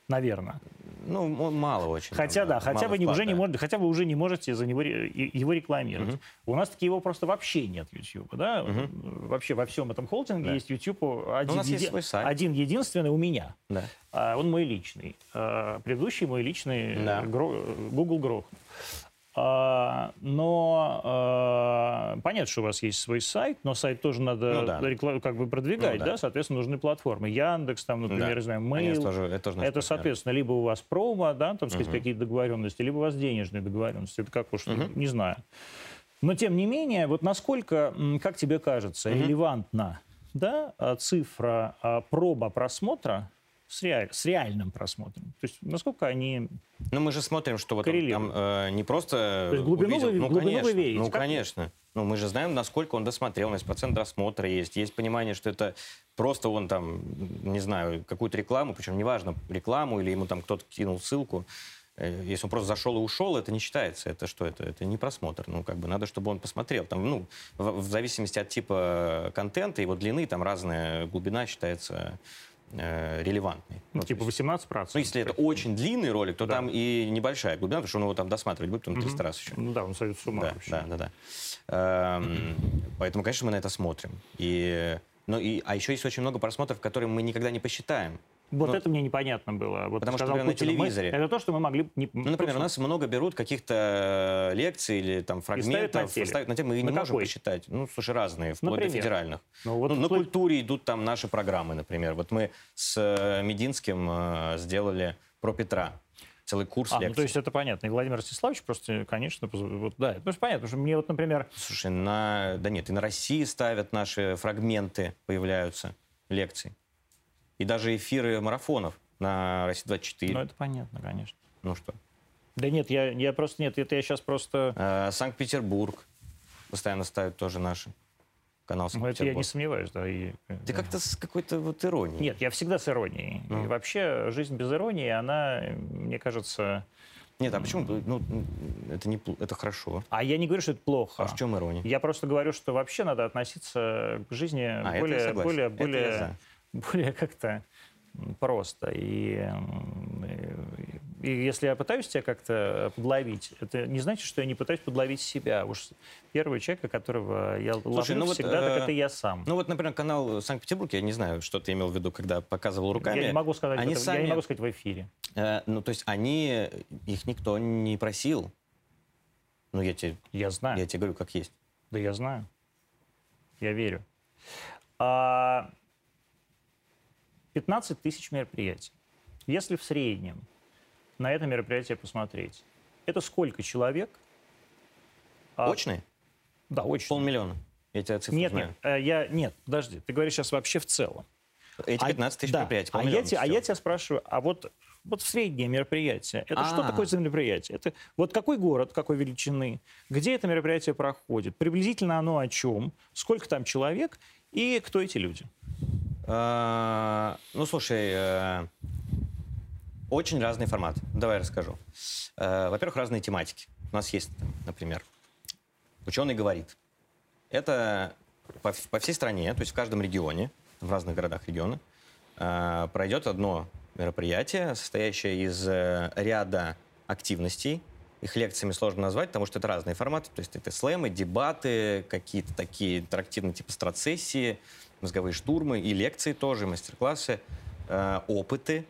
Наверное. Ну, мало очень. Хотя там, да, хотя вы не, вклад, уже не да. можете, хотя вы уже не можете за него его рекламировать. Мгм. У нас таки его просто вообще нет YouTube, да? Мгм. Вообще во всем этом холдинге Да. есть YouTube один, у нас есть еди- свой сайт. один единственный у меня. Да. А он мой личный. А предыдущий мой личный э, Да. гро- Google Грох. А, но а, понятно, что у вас есть свой сайт, но сайт тоже надо Ну да. рекла- как бы продвигать, Ну да. да. соответственно, нужны платформы. Яндекс, там, например, Да. знаю, Mail. тоже- это тоже Это, соответственно, либо у вас промо, да, там, сказать, Мгм. какие-то договоренности, либо у вас денежные договоренности. Это как уж, Мгм. не знаю. Но, тем не менее, вот насколько, как тебе кажется, Мгм. релевантна да, цифра а, проба просмотра с, реаль- с реальным просмотром? То есть насколько они... Ну, мы же смотрим, что вот он там э, не просто То есть глубину увидел- вы- ну, глубину конечно, вы верите, Ну, как? конечно. Ну, мы же знаем, насколько он досмотрел, у нас процент досмотра есть. Есть понимание, что это просто он там, не знаю, какую-то рекламу, причем неважно, рекламу или ему там кто-то кинул ссылку. Э, Если он просто зашел и ушел, это не считается. Это что это? Это не просмотр. Ну, как бы надо, чтобы он посмотрел. Там, ну, в, в зависимости от типа контента, его длины, там разная глубина считается э, релевантной. Ну, то типа есть- 18%. ну, если это очень длинный ролик, то Да. там и небольшая глубина, потому что он его там досматривать будет, он 300 раз еще. Ну да, он сойдет с ума Да, вообще. да, да, да. Эм, Поэтому, конечно, мы на это смотрим. И, ну, и, а еще есть очень много просмотров, которые мы никогда не посчитаем. Вот Ну, это мне непонятно было. Вот потому что, например, на Путин, мы- телевизоре. Это то, что мы могли... Не, Ну, например, у нас много берут каких-то э, лекций или там ставят фрагментов, на телек. ставят на тему, мы На не можем какой? посчитать. Ну, слушай, разные, вплоть Например? до федеральных. Ну, вот Ну, на слы- культуре идут там наши программы, например. Вот мы с э, Мединским э, сделали про Петра. Целый курс А, ну, лекций. то есть это понятно. И Владимир Ростиславович просто, конечно, вот, да, это понятно, потому что мне вот, например, Слушай, на... да нет, и на России ставят наши фрагменты, появляются лекций. И даже эфиры марафонов на России 24. ну это понятно, конечно. Ну что? Да нет, я, я просто, нет, это я сейчас просто, Э, Санкт-Петербург постоянно ставят тоже наши. Канал ну, это я не сомневаюсь, да. И, э, Ты как-то с какой-то вот иронией. Нет, я всегда с иронией. Ну. И вообще жизнь без иронии, она, мне кажется... Нет, а почему? Ну, это не это хорошо. А я не говорю, что это плохо. А в чем ирония? Я просто говорю, что вообще надо относиться к жизни А, более, более, более, за. <laughs> более как-то просто. И, и, и если я пытаюсь тебя как-то подловить, это не значит, что я не пытаюсь подловить себя. Уж первого человека, которого я ловлю ну вот, всегда, так э, это я сам. Ну вот, например, канал Санкт-Петербург, я не знаю, что ты имел в виду, когда показывал руками. я не могу сказать, они я сами- не могу сказать в эфире. Э, ну, то есть они, их никто не просил. Ну, я тебе, Я знаю. я тебе говорю, как есть. Да я знаю. Я верю. А, 15 тысяч мероприятий. Если в среднем на это мероприятие посмотреть, это сколько человек? А, Очные? Да, очень. Полмиллиона. Я тебя цифру Нет, знаю. нет, э, я, нет, подожди, ты говоришь сейчас вообще в целом. Эти А- 15 тысяч да. мероприятий, А я, те- а я тебя спрашиваю, а вот, вот в среднее мероприятие, это что А. такое за мероприятие? Это вот какой город, какой величины, где это мероприятие проходит, приблизительно оно о чем, сколько там человек и кто эти люди? А, Ну, слушай, э, очень разный формат. Давай расскажу. Э, Во-первых, разные тематики. У нас есть, например, ученый говорит. Это по, вс- по всей стране, то есть в каждом регионе, в разных городах региона, э, пройдет одно мероприятие, состоящее из ряда активностей. Их лекциями сложно назвать, потому что это разные форматы. То есть это слэмы, дебаты, какие-то такие интерактивные типа страцессии, мозговые штурмы и лекции тоже, и мастер-классы, э, опыты.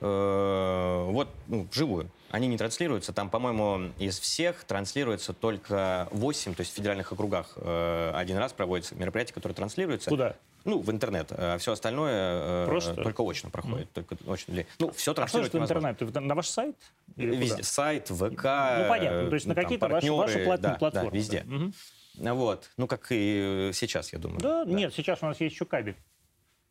Э, вот, ну, вживую. Они не транслируются. Там, по-моему, из всех транслируется только 8, то есть в федеральных округах э, один раз проводится мероприятие, которое транслируется. Куда? Ну, в интернет. А все остальное э, Просто? только очно проходит. Только очно. Ну, все А что интернет? На ваш сайт? Или куда? Везде. Сайт, ВК. Ну, понятно. То есть на там какие-то ваши, ваши платные да, платформы. Да, везде. да. Мгм. Вот. Ну, как и сейчас, я думаю. Да, нет, сейчас у нас есть еще кабель,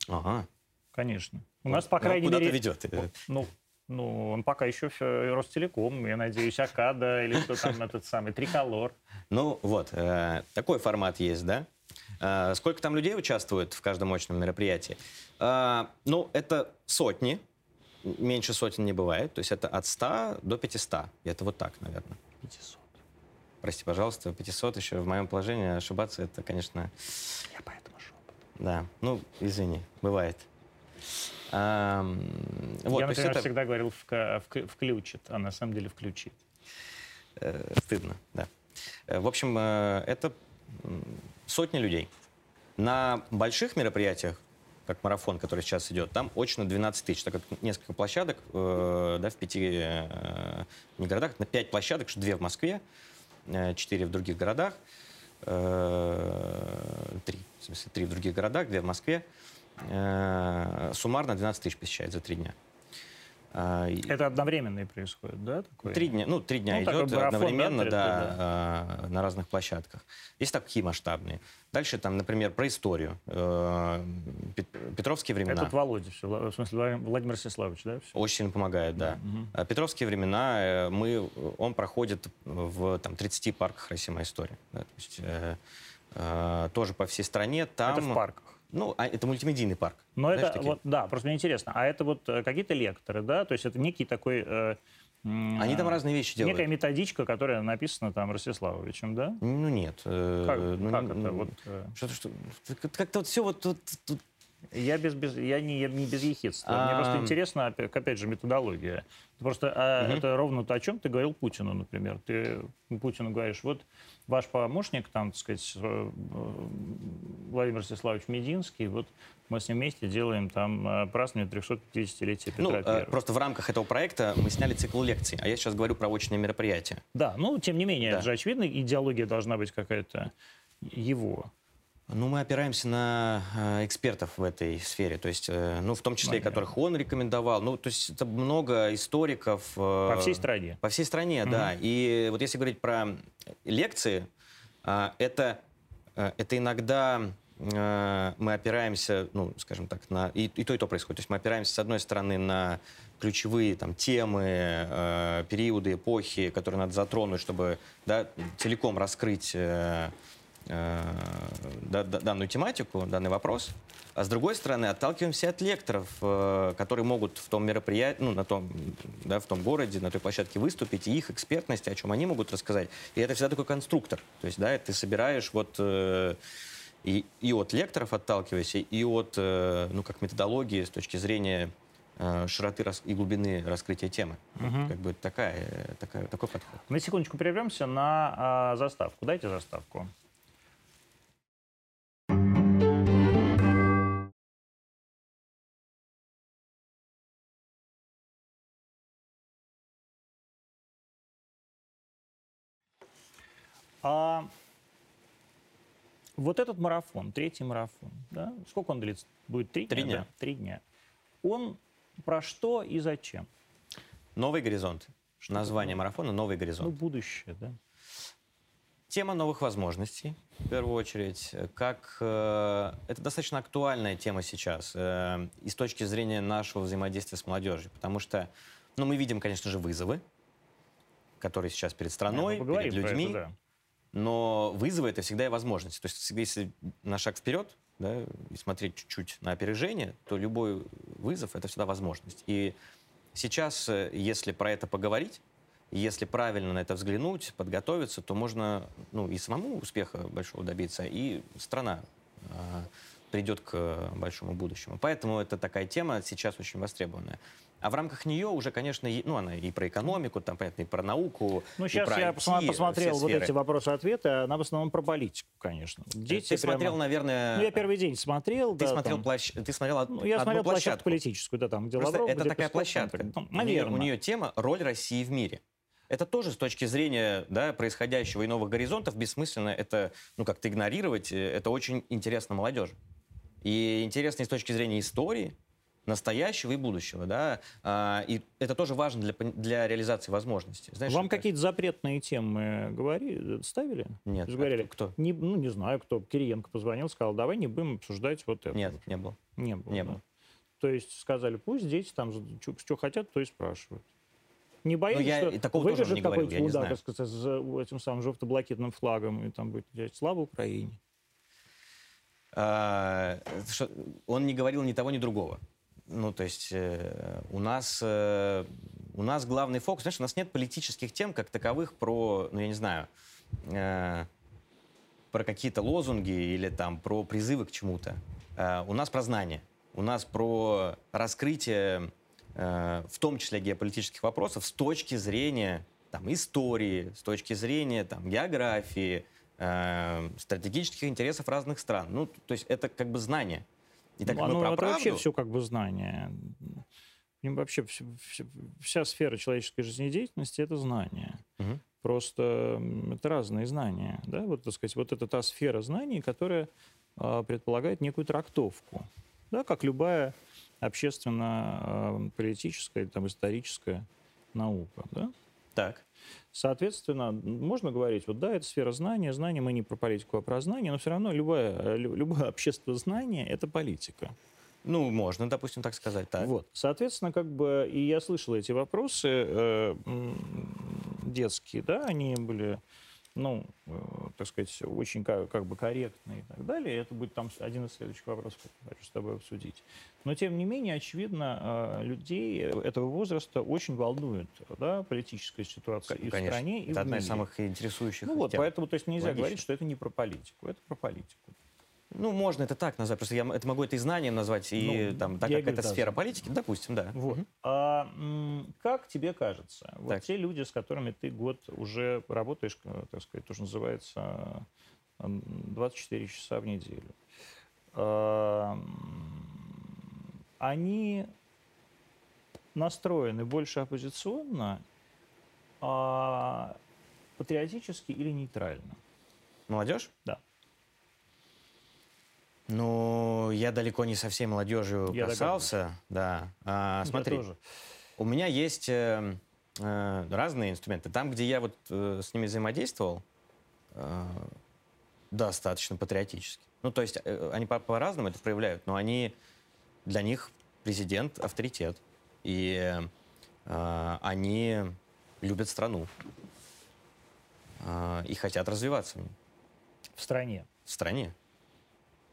Ага. конечно. У нас, по Ну, крайней куда-то мере... ведет. Ну, ну, он пока еще в Ростелеком, я надеюсь, Акада или кто там <laughs> этот самый, Триколор. Ну, вот. э, такой формат есть, да? Э, сколько там людей участвует в каждом мощном мероприятии? Э, ну, это сотни. меньше сотен не бывает. То есть это от 100 до 500. И это вот так, наверное. 500. Прости, пожалуйста, 500 еще в моем положении ошибаться, это, конечно, Я поэтому шепот. да. Ну, извини, бывает. Ам, вот, Я, например, это всегда говорил вка- вк- включит, а на самом деле включит. э, стыдно, да. Э, В общем, э, это сотни людей. На больших мероприятиях, как марафон, который сейчас идет, там очно 12 тысяч, так как несколько площадок э, да, в пяти э, не городах, на пять площадок, что две в Москве, э, четыре в других городах, э, три, в смысле, три в других городах, две в Москве. Э, Суммарно 12 тысяч посещает за три дня. А, Это одновременно и происходит, да? Такое? Три дня, ну, три дня Ну, идет да, одновременно, перед- да, а, на разных площадках. Есть такие масштабные. Дальше там, например, про историю. Э, Пет- Петровские времена. Это Володя, все, в смысле Вла- Владимир Сеславович, да? Всё? Очень помогает, да. А Петровские времена, э, мы, он проходит в там, 30 парках России моя история. да, то есть, э, э, тоже по всей стране. Там, Это в парках. Ну, а это мультимедийный парк. Но Знаешь, это, такие? вот, да, просто мне интересно, а это вот э, какие-то лекторы, да? То есть это некий такой... э, Они там а, разные вещи делают. Некая методичка, которая написана там Ростиславовичем, да? Ну, нет. э, Как, ну, как это? Вот, э, Что-то, что как-то вот все вот тут, тут я, без, без, я, не, я не без ехидства. Мне просто А. интересно, опять, же, методология. Просто а, Мгм. это ровно то, о чем ты говорил Путину, например. Ты Путину говоришь, вот ваш помощник, там, так сказать, э, Владимир Ростиславович Мединский, вот мы с ним вместе делаем там э, празднование 350-летия Петра Ну, э, Первого. просто в рамках этого проекта мы сняли цикл лекций, а я сейчас говорю про очные мероприятия. Да, ну, тем не менее, Да. это же очевидно, идеология должна быть какая-то его. Ну, мы опираемся на э, экспертов в этой сфере, то есть, э, ну, в том числе, Понятно. которых он рекомендовал. Ну, то есть, это много историков. э, По всей стране. По всей стране, да. И вот если говорить про лекции, а, это, э, это иногда э, мы опираемся, ну, скажем так, на и, и то, и то происходит. То есть мы опираемся, с одной стороны, на ключевые там, темы, э, периоды, эпохи, которые надо затронуть, чтобы да, целиком раскрыть э, э, данную тематику, данный вопрос. А с другой стороны, отталкиваемся от лекторов, э, которые могут в том мероприятии, ну, на том, да, в том городе, на той площадке выступить, и их экспертности, о чем они могут рассказать. И это всегда такой конструктор. То есть, да, ты собираешь вот э, и, и от лекторов отталкивайся, и от, э, ну, как методологии с точки зрения э, широты и глубины раскрытия темы. Мгм. Как бы такая, э, такая, такой подход. На секундочку прервемся на а, заставку. Дайте заставку. А вот этот марафон, третий марафон, да, сколько он длится? Будет три, Три дня? дня. да? Три дня. Он про что и зачем? Новый горизонт. Название марафона «Новый горизонт». Ну, будущее, да. Тема новых возможностей, в первую очередь. Как э, это достаточно актуальная тема сейчас э, и с точки зрения нашего взаимодействия с молодежью, потому что, ну, мы видим, конечно же, вызовы, которые сейчас перед страной, поговорим перед про это, людьми, да. Но вызовы это всегда и возможности. То есть если на шаг вперед, да, и смотреть чуть-чуть на опережение, то любой вызов это всегда возможность. И сейчас, э, если про это поговорить, если правильно на это взглянуть, подготовиться, то можно ну, и самому успеха большого добиться, и страна э, придет к большому будущему. Поэтому это такая тема сейчас очень востребованная. А в рамках нее уже, конечно, ну, она и про экономику, там, понятно, и про науку, Ну, сейчас про я IT, все посмотрел вот эти вопросы-ответы, она в основном про политику, конечно. Дети Ты смотрел, прямо- наверное... Ну, я первый день смотрел, Ты да, смотрел, там. площ- ты смотрел од- Ну, я одну смотрел площадку площадку. политическую, да, там, где Просто Лавров, это где такая Песков, площадка. там, ну, У нее- наверное. У нее тема «Роль России в мире». Это тоже с точки зрения да, происходящего и новых горизонтов бессмысленно это ну, как-то игнорировать. Э, Это очень интересно молодежи. И интересно и с точки зрения истории, настоящего и будущего. Да? А, и это тоже важно для, для реализации возможностей. Знаешь, Вам какие-то запретные темы говори, ставили? Нет. А говорили, кто? кто? Не, ну, не знаю, кто. Кириенко позвонил, сказал, давай не будем обсуждать вот это. Нет, не было. Не было. не да. было. То есть сказали, пусть дети там что хотят, то и спрашивают. Не боитесь, Ну, я что такого выбежит я не мудак, с этим самым желто-блакитным флагом, и там будет говорить «Слава Украине». А, он не говорил ни того, ни другого. Ну, то есть э, у нас э, у нас главный фокус, знаешь, у нас нет политических тем как таковых про, ну я не знаю, э, про какие-то лозунги или там про призывы к чему-то. Э, у нас про знание, у нас про раскрытие, э, в том числе геополитических вопросов, с точки зрения там, истории, с точки зрения там, географии, э, стратегических интересов разных стран. Ну, то есть это как бы знание. И так ну, оно, про это правду... вообще все как бы знание. Вообще вся, вся, вся сфера человеческой жизнедеятельности – это знание. Угу. Просто это разные знания. Да? Вот, так сказать, вот это та сфера знаний, которая э, предполагает некую трактовку. Да, как любая общественно-политическая или там, историческая наука. Да? Так. Соответственно, можно говорить, вот да, это сфера знания, знания, мы не про политику, а про знание, но все равно любое, любое <laughs> общество знания – это политика. Ну, можно, допустим, так сказать, так. Вот, соответственно, как бы, и я слышал эти вопросы э, детские, да, они были ну, э, так сказать, очень как, как бы корректно и так далее. Это будет там один из следующих вопросов, который хочу с тобой обсудить. Но, тем не менее, очевидно, э, людей этого возраста очень волнует да, политическая ситуация Конечно. и в стране, и это в мире. одна из самых интересующих Ну вот, поэтому то есть нельзя Логично. говорить, что это не про политику, это про политику. Ну, можно это так назвать. Просто я это могу это и знанием назвать, и ну, там, так как это да, сфера политики, допустим, да. Вот. Угу. А, как тебе кажется, вот так. те люди, с которыми ты год уже работаешь, э, так сказать, то, что называется 24 часа в неделю, а, они настроены больше оппозиционно, а патриотически или нейтрально? Молодежь? Да. Ну, я далеко не со всей молодежью я касался. Да. А, смотри, тоже. у меня есть э, э, разные инструменты. Там, где я вот э, с ними взаимодействовал, э, достаточно патриотически. Ну, то есть э, они по- по-разному это проявляют, но они для них президент авторитет. И э, они любят страну. Э, и хотят развиваться в ней. В стране. В стране.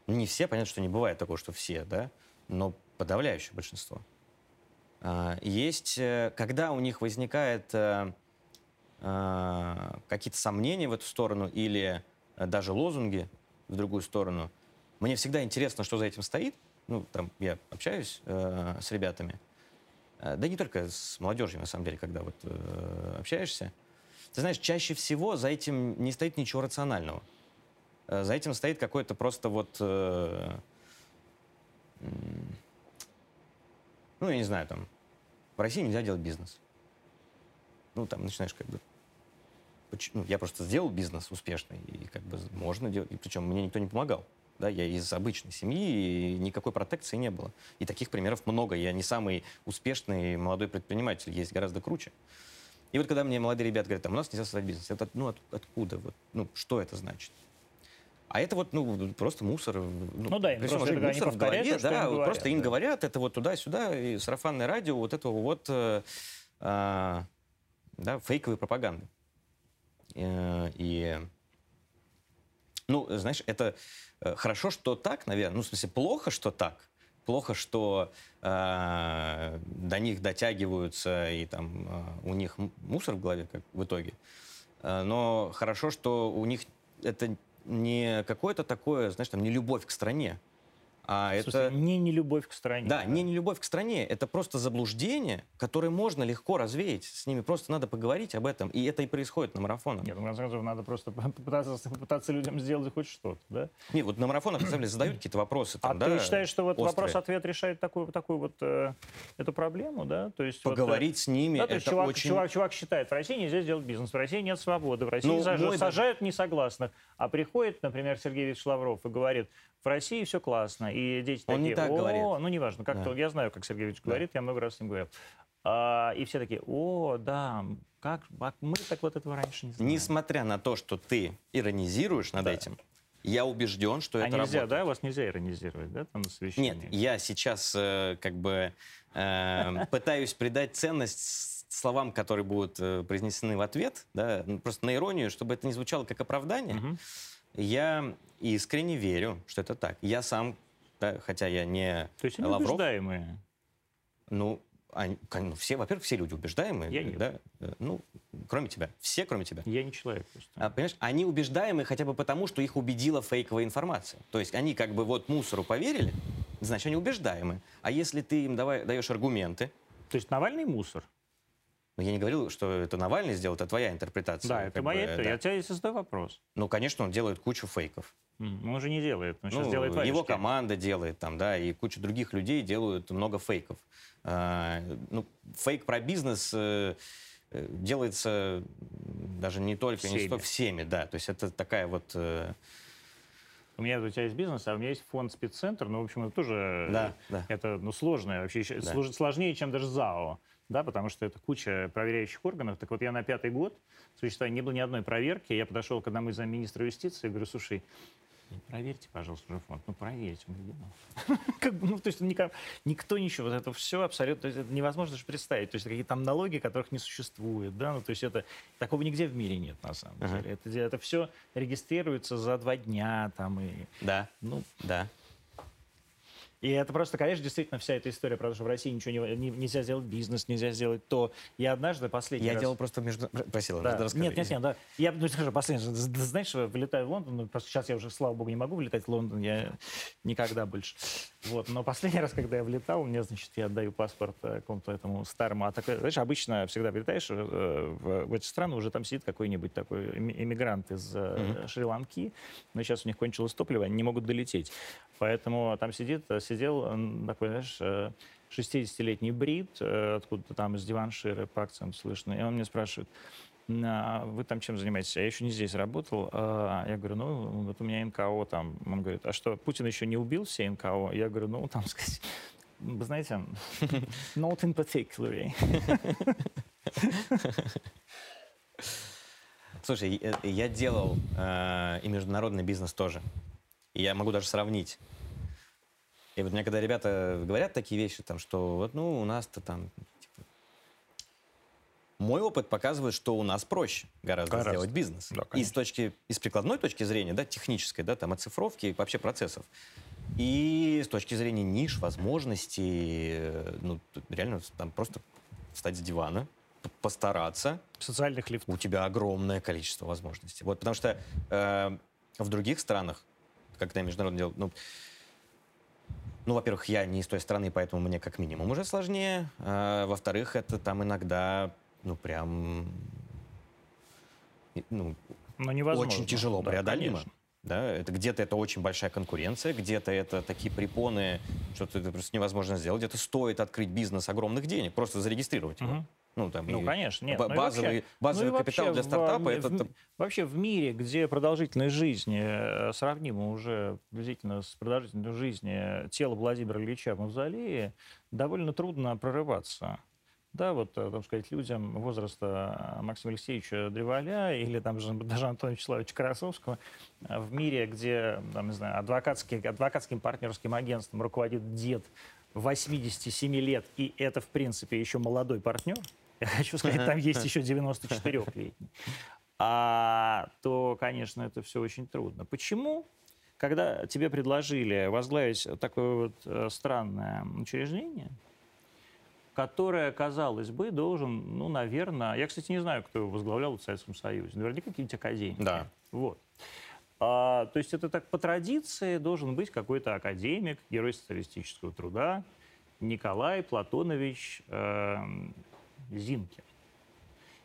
Не все, понятно, что не бывает такого, что все, да, но подавляющее большинство. А, есть, э, когда у них возникает э, э, какие-то сомнения в эту сторону или даже лозунги в другую сторону, мне всегда интересно, что за этим стоит. Ну, там я общаюсь с ребятами, да не только с молодежью, на самом деле, когда вот общаешься. Ты знаешь, чаще всего за этим не стоит ничего рационального. Э, за этим стоит какой-то просто вот... Э, ну, я не знаю, там, в России нельзя делать бизнес. Ну, там начинаешь как бы... Ну, я просто сделал бизнес успешный, и как бы можно делать, и причем мне никто не помогал. Да, я из обычной семьи, и никакой протекции не было. И таких примеров много. Я не самый успешный молодой предприниматель, есть гораздо круче. И вот когда мне молодые ребята говорят, там, у нас нельзя создать бизнес, это, ну, от, откуда? Вот, ну, что это значит? А это вот, ну, просто мусор. Ну, ну да, им просто это мусор в голове, да, им говорят, просто им говорят, это вот туда-сюда, и сарафанное радио, вот этого вот, э, э, да, фейковой пропаганды. Э, и, ну, знаешь, это э, хорошо, что так, наверное, ну, в смысле, плохо, что так, плохо, что э, до них дотягиваются, и там э, у них мусор в голове, как в итоге. Э, но хорошо, что у них это не какое-то такое, знаешь, там, не любовь к стране, а в смысле, это... не нелюбовь к стране. Да, да, не нелюбовь к стране. Это просто заблуждение, которое можно легко развеять. С ними просто надо поговорить об этом. И это и происходит на марафонах. Нет, ну, на надо просто <laughs> попытаться, попытаться людям сделать хоть что-то, да? Нет, вот на марафонах, на самом деле, задают какие-то вопросы. Там, а да, ты считаешь, что вот вопрос-ответ решает такую, такую вот э, эту проблему, да? То есть Поговорить вот, э, с ними, да, то есть чувак, очень... чувак, чувак считает, в России нельзя сделать бизнес, в России нет свободы, в России ну, сажают, сажают несогласных. А приходит, например, Сергей Викторович Лавров и говорит, в России все классно, и дети Он такие, не так говорит. ну неважно, как-то, да. я знаю, как Сергей Ильич говорит, да. я много раз с ним говорил. А, и все такие, о, да, как мы так вот этого раньше не знали. Несмотря на то, что ты иронизируешь над да. этим, я убежден, что а это нельзя, работает. да? Вас нельзя иронизировать, да, там на совещании? Нет, я сейчас э, как бы э, <laughs> пытаюсь придать ценность словам, которые будут э, произнесены в ответ, да, просто на иронию, чтобы это не звучало как оправдание. Угу. Я искренне верю, что это так. Я сам, да, хотя я не То есть они Лавров. убеждаемые? Ну, они, ну, все, во-первых, все люди убеждаемые, Я нет. да? Э, Ну, кроме тебя. Все, кроме тебя. Я не человек просто. А, понимаешь, они убеждаемые хотя бы потому, что их убедила фейковая информация. То есть они как бы вот мусору поверили, значит, они убеждаемые. А если ты им давай, даешь аргументы, То есть Навальный мусор. Ну, я не говорил, что это Навальный сделал, это твоя интерпретация. Да, это моя. это- да. Я тебе задаю вопрос. Ну, конечно, он делает кучу фейков. Он же не делает. Он сейчас Ну, делает его варежки. команда делает там, да, и куча других людей делают много фейков. А, ну, фейк про бизнес э, э, делается даже не только не Всеми. столько всеми, да. То есть это такая вот... э, У меня у тебя есть бизнес, а у меня есть фонд спеццентр. Ну, в общем, это тоже Да, да. это ну, сложное, вообще Да. слож- сложнее, чем даже ЗАО. Да, потому что это куча проверяющих органов. Так вот, я на пятый год существования не было ни одной проверки. Я подошел к одному из замминистра юстиции и говорю, слушай, проверьте, пожалуйста, уже фонд. Ну, проверьте. «Ну». <laughs> Как бы, ну, то есть никак- никто ничего. Вот это все абсолютно... То есть это невозможно даже представить. То есть какие-то там налоги, которых не существует. Да? Ну, то есть это... Такого нигде в мире нет, на самом деле. Это, это все регистрируется за два дня. Там, и, Да, ну, да. И это просто, конечно, действительно вся эта история про то, что в России ничего не, не- нельзя сделать бизнес, нельзя сделать то. Я однажды последний Я раз... делал просто между... Просил, Да. расскажи. Нет, нет, нет, да. Я ну, скажу, последний, раз. Знаешь, вылетаю в Лондон, ну, просто сейчас я уже, слава богу, не могу вылетать в Лондон, я никогда больше. Вот, но последний <laughs> раз, когда я влетал, мне, значит, я отдаю паспорт э, какому-то этому старому, а такой, знаешь, обычно всегда влетаешь э, в, в эти страны, уже там сидит какой-нибудь такой эмигрант из э, Шри-Ланки, но сейчас у них кончилось топливо, они не могут долететь. Поэтому там сидит, сидел такой, знаешь, э, 60-летний брит, э, откуда-то там из Диваншира по акценту слышно, и он мне спрашивает, «А вы там чем занимаетесь? Я еще не здесь работал. А, Я говорю, ну, вот у меня НКО там. Он говорит, а что, Путин еще не убил все НКО? Я говорю, ну, там, <laughs> сказать, вы знаете, <laughs> not in particular. Слушай, э, я делал э, и международный бизнес тоже. Я могу даже сравнить. И вот мне когда ребята говорят такие вещи, там, что вот, ну, у нас-то там... типа, Мой опыт показывает, что у нас проще гораздо, Гораздо. сделать бизнес. Да, и с точки, и с прикладной точки зрения, да, технической, да, там, оцифровки и вообще процессов. И с точки зрения ниш, возможностей, э, ну, реально там просто встать с дивана, постараться, Социальных лифтов. у тебя огромное количество возможностей. Вот, потому что э, в других странах, когда я международно делал, ну, ну, во-первых, я не из той страны, поэтому мне как минимум уже сложнее. А, во-вторых, это там иногда, ну, прям, ну, Но невозможно. очень тяжело Да, преодолимо. конечно. Да, это где-то это очень большая конкуренция, где-то это такие препоны, что это просто невозможно сделать, где-то стоит открыть бизнес огромных денег, просто зарегистрировать его. Мгм. Ну, там, Ну, и конечно, нет. ну базовый, вообще- базовый ну капитал вообще для стартапа в- это в- там- Вообще в мире, где продолжительность жизни э, сравнима уже приблизительно с продолжительностью жизни тела Владимира Ильича в Мавзолее, довольно трудно прорываться. Да, вот, э, так сказать, людям возраста э, Максима Алексеевича Древоля или там же даже Антона Вячеславовича Красовского в мире, где, там, не знаю, адвокатский, адвокатским партнерским агентством руководит дед 87 лет, и это, в принципе, еще молодой партнер, я хочу сказать, там есть еще 94-летний, <laughs> а, то, конечно, это все очень трудно. Почему? Когда тебе предложили возглавить такое вот э, странное учреждение, которое, казалось бы, должен, ну, наверное... Я, кстати, не знаю, кто его возглавлял в Советском Союзе. Наверняка какие-нибудь академики. Да. Вот. А, то есть это так по традиции должен быть какой-то академик, герой социалистического труда, Николай Платонович эм, Зинкин.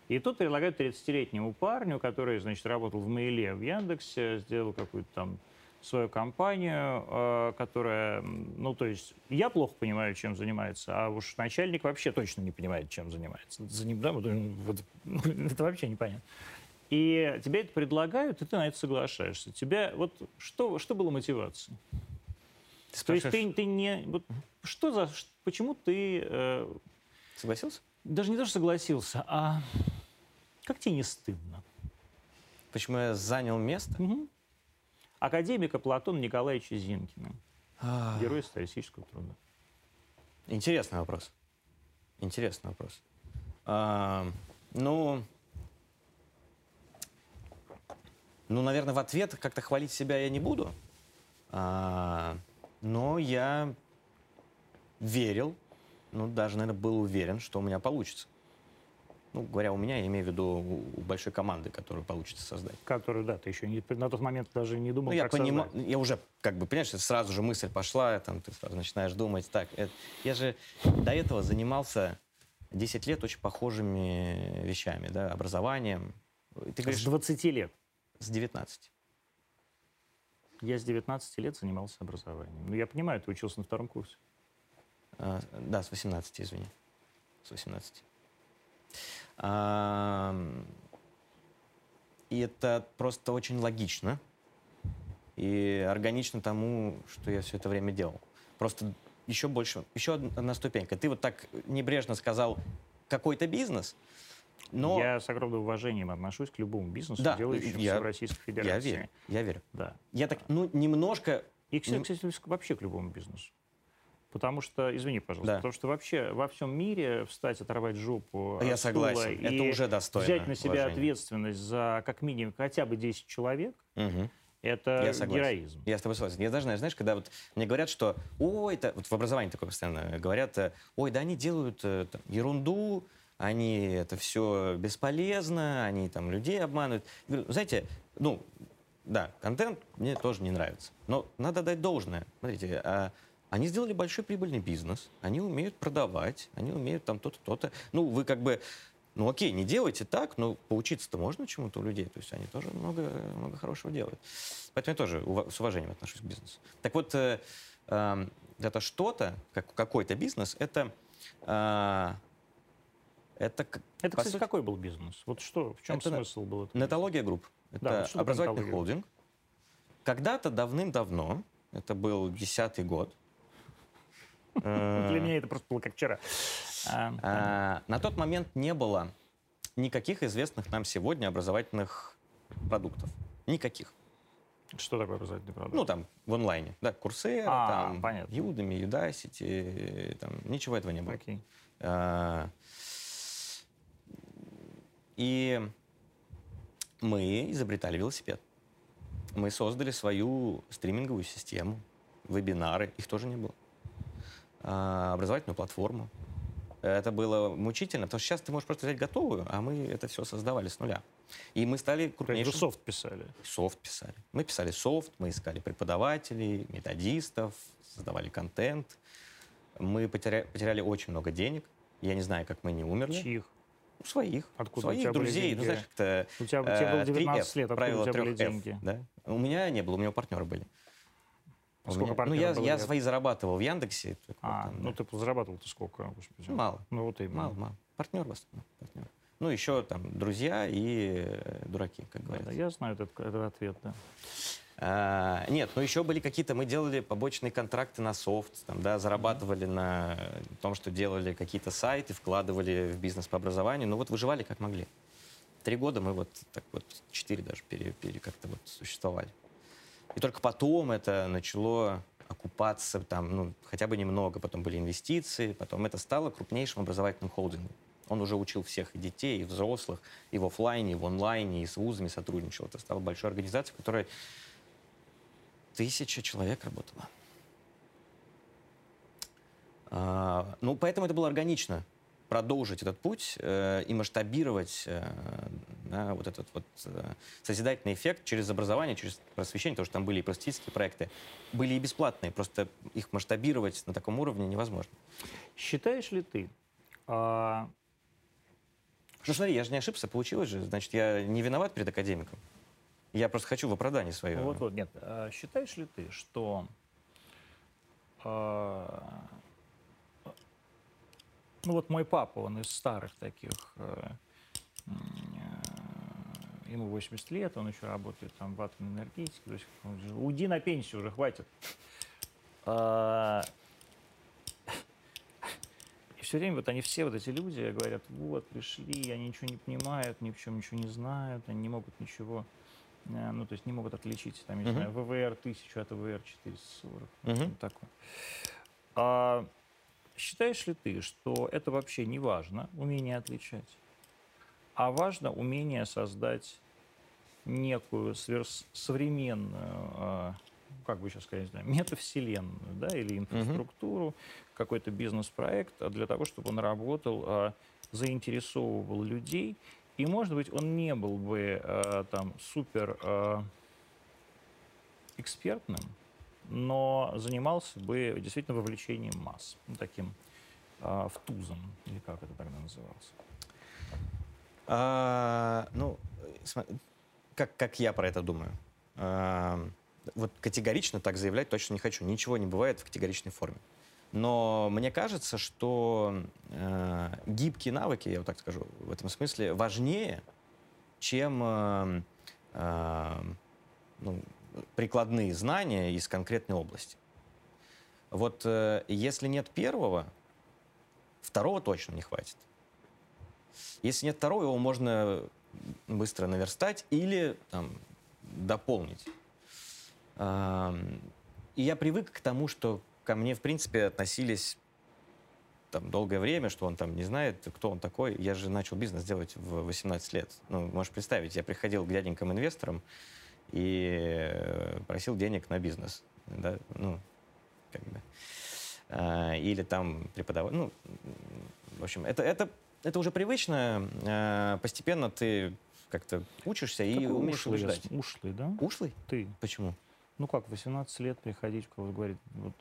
И тут предлагают 30-летнему парню, который, значит, работал в Мейле в Яндексе, сделал какую-то там свою компанию, э, которая, ну, то есть, я плохо понимаю, чем занимается, а уж начальник вообще точно не понимает, чем занимается. За ним, да, вот, <laughs> это вообще непонятно. И тебе это предлагают, и ты на это соглашаешься. Тебя, вот, что, что было мотивацией? Ты То есть спрашиваешь, ты, ты не... Вот, что за... Почему ты э, согласился? даже не то, что согласился, а как тебе не стыдно? Почему я занял место? Мгм. Академика Платона Николаевича Зинкина, А, герой социалистического труда. Интересный вопрос. Интересный вопрос. А, ну, ну, наверное, в ответ как-то хвалить себя я не буду. А, но я верил, ну, даже, наверное, был уверен, что у меня получится. Ну, говоря у меня, я имею в виду у, большой команды, которую получится создать. Которую, да, ты еще не, на тот момент даже не думал, Ну, я как создать. я уже, как бы, понимаешь, сразу же мысль пошла, там, ты сразу начинаешь думать, так, это- я же до этого занимался 10 лет очень похожими вещами, да, образованием. Ты С говоришь, 20 лет. С 19. Я с 19 лет занимался образованием. Ну, я понимаю, ты учился на втором курсе. А, да, с 18, извини. С 18. Ам, И это просто очень логично и органично тому, что я все это время делал. Просто еще больше, еще одна ступенька. Ты вот так небрежно сказал какой-то бизнес, но Я с огромным уважением отношусь к любому бизнесу, Да, делающемуся я- в Российской я Федерации. верю, я верю. Да. Я так, ну, немножко И, кстати, Нем- кстати, вообще к любому бизнесу. Потому что, извини, пожалуйста, Да. потому что вообще во всем мире встать, оторвать жопу Я от согласен, стула это и уже достойно взять на себя уважения. ответственность за как минимум хотя бы 10 человек, Мгм. это Я согласен. героизм. Я с тобой согласен. Я даже, знаешь, знаешь, когда вот мне говорят, что, ой, это, вот в образовании такое постоянно говорят, э, ой, да они делают э, там, ерунду, они это все бесполезно, они там людей обманывают. Знаете, ну, да, контент мне тоже не нравится, но надо дать должное. Смотрите, а, они сделали большой прибыльный бизнес, они умеют продавать, они умеют там то-то, то-то. Ну, вы как бы, ну окей, не делайте так, но поучиться-то можно чему-то у людей. То есть они тоже много, много хорошего делают. Поэтому я тоже с уважением отношусь к бизнесу. Так вот, э, эм, это что-то, как, какой-то бизнес, это... э, это, Это, кстати, сути, какой был бизнес? Вот что, в чем Это смысл был? этого? Нетология групп. Это Да, вот образовательный холдинг. Когда-то давным-давно, это был десятый год, <laughs> Для меня это просто было как вчера. А, а, на тот момент не было никаких известных нам сегодня образовательных продуктов. Никаких. Что такое образовательный продукт? Ну, там, в онлайне. Да, Курсера, А, там, понятно. Udemy, Udacity, там, ничего этого не было. Окей. И мы изобретали велосипед. Мы создали свою стриминговую систему, вебинары, их тоже не было. А, Образовательную платформу. Это было мучительно, потому что сейчас ты можешь просто взять готовую, а мы это все создавали с нуля. И мы стали есть вы крупнейшим... софт писали. Софт писали. Мы писали софт, мы искали преподавателей, методистов, создавали контент. Мы потеря- потеряли очень много денег. Я не знаю, как мы не умерли. Чьих? Своих. Откуда у Своих были друзей. деньги? Ну, знаешь, как-то... У тебя, у тебя было э, 19 3F, лет, откуда правило у тебя были 3F, деньги? Да? У меня не было, у меня партнеры были. У сколько меня- ну, я, было я лет? свои зарабатывал в Яндексе. А, там, ну да. ты зарабатывал-то сколько, господи? Мало. Ну вот именно. Мало, мало. Партнер в основном. партнер. Ну, еще там друзья и э, дураки, как говорят. да, я знаю этот, этот ответ, да. А, нет, ну еще были какие-то, мы делали побочные контракты на софт, там, да, зарабатывали на том, что делали какие-то сайты, вкладывали в бизнес по образованию, ну вот выживали как могли. Три года мы вот так вот, четыре даже пере, пере- как-то вот существовали. И только потом это начало окупаться там, ну, хотя бы немного, потом были инвестиции, потом это стало крупнейшим образовательным холдингом. Он уже учил всех и детей, и взрослых, и в оффлайне, и в онлайне, и с вузами сотрудничал. Это стала большой организацией, которая тысяча человек работало. А, ну, поэтому это было органично продолжить этот путь э, и масштабировать э, да, вот этот вот э, созидательный эффект через образование, через просвещение, потому что там были и просветительские проекты, были и бесплатные, просто их масштабировать на таком уровне невозможно. Считаешь ли ты, а, Ну, смотри, я же не ошибся, получилось же, значит, я не виноват перед академиком. Я просто хочу в оправдании свое. Вот, вот, нет. А Считаешь ли ты, что а, ну вот мой папа, он из старых таких, э, ему 80 лет, он еще работает там в атомной энергетике, то есть уйди на пенсию уже, хватит. А, И все время вот они все, вот эти люди, говорят, вот, пришли, они ничего не понимают, ни в чем ничего не знают, они не могут ничего, ну, то есть не могут отличить, там, я не знаю, ВВР 1000 от ВВР 440. Мгм. Вот такое. А считаешь ли ты, что это вообще не важно, умение отличать, а важно умение создать некую сверс- современную, а, как бы сейчас сказать, не знаю, метавселенную, да, или инфраструктуру, какой-то бизнес-проект, а для того, чтобы он работал, а, заинтересовывал людей, и, может быть, он не был бы а, там супер а, экспертным, но занимался бы действительно вовлечением масс, ну, таким а, втузом, или как это тогда называлось. А, ну, как, как я про это думаю? А, вот категорично так заявлять точно не хочу. Ничего не бывает в категоричной форме. Но мне кажется, что э, гибкие навыки, я вот так скажу, в этом смысле важнее, чем э, э, ну, прикладные знания из конкретной области. Вот э, если нет первого, второго точно не хватит. Если нет второго, его можно быстро наверстать или там, дополнить. Ам, И я привык к тому, что ко мне, в принципе, относились там, долгое время, что он там не знает, кто он такой. Я же начал бизнес делать в 18 лет. Ну, можешь представить, я приходил к дяденькам инвесторам и э, просил денег на бизнес. Да? Ну, как бы. А, Или там преподавать. Ну, в общем, это, это, это уже привычно. А, Постепенно ты как-то учишься и Какой умеешь ушлый, убеждать. Ушлый, да? Ушлый? Ты. Почему? Ну как, 18 лет приходить, кого говорит, вот,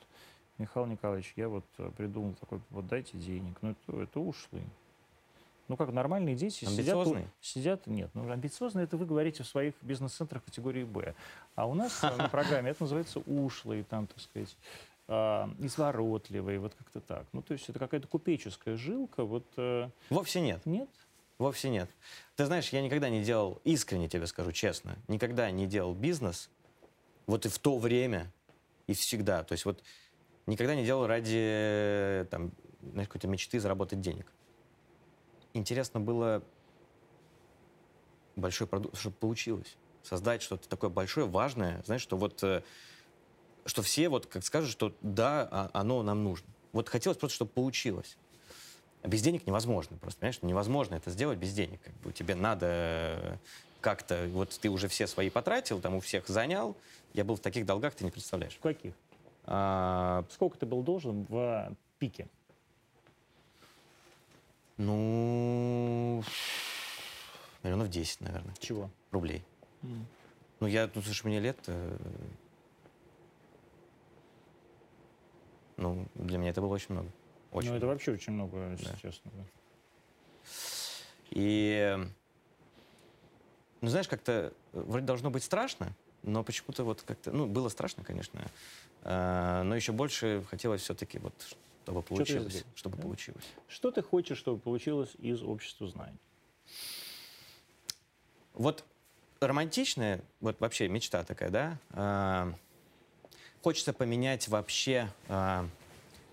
Михаил Николаевич, я вот э, придумал такой, вот дайте денег. Ну это, это ушлый. Ну как, нормальные дети сидят... Сидят, нет, ну амбициозные это вы говорите в своих бизнес-центрах категории Б. А у нас э, на программе это называется ушлый, там, так сказать, изворотливый, вот как-то так. Ну то есть это какая-то купеческая жилка, вот э, Вовсе нет. нет? Вовсе нет. Ты знаешь, я никогда не делал, искренне тебе скажу честно, никогда не делал бизнес, вот и в то время, и всегда. То есть вот никогда не делал ради, там, знаешь, какой-то мечты заработать денег. Интересно было большой продукт, чтобы получилось. Создать что-то такое большое, важное, знаешь, что вот, э, что все вот как скажут, что да, а- оно нам нужно. Вот хотелось просто, чтобы получилось. Без денег невозможно просто, понимаешь? Невозможно это сделать без денег. Как бы тебе надо э, как-то... Вот ты уже все свои потратил, там у всех занял. Я был в таких долгах, ты не представляешь. В каких? А, Сколько ты был должен в пике? ну... Миллионов 10, наверное, Чего? рублей. М. Ну, я, ну, слушай, мне лет... э, Ну, для меня это было очень много. Очень Ну, это много. вообще очень много, если Да. честно. да. И, ну, знаешь, как-то э, вроде должно быть страшно, но почему-то вот как-то, ну, было страшно, конечно, э, но еще больше хотелось все-таки вот, чтобы получилось, сделать, чтобы да? получилось. Что ты хочешь, чтобы получилось из общества знаний? Вот романтичная, вот вообще мечта такая, да, э, хочется поменять вообще э,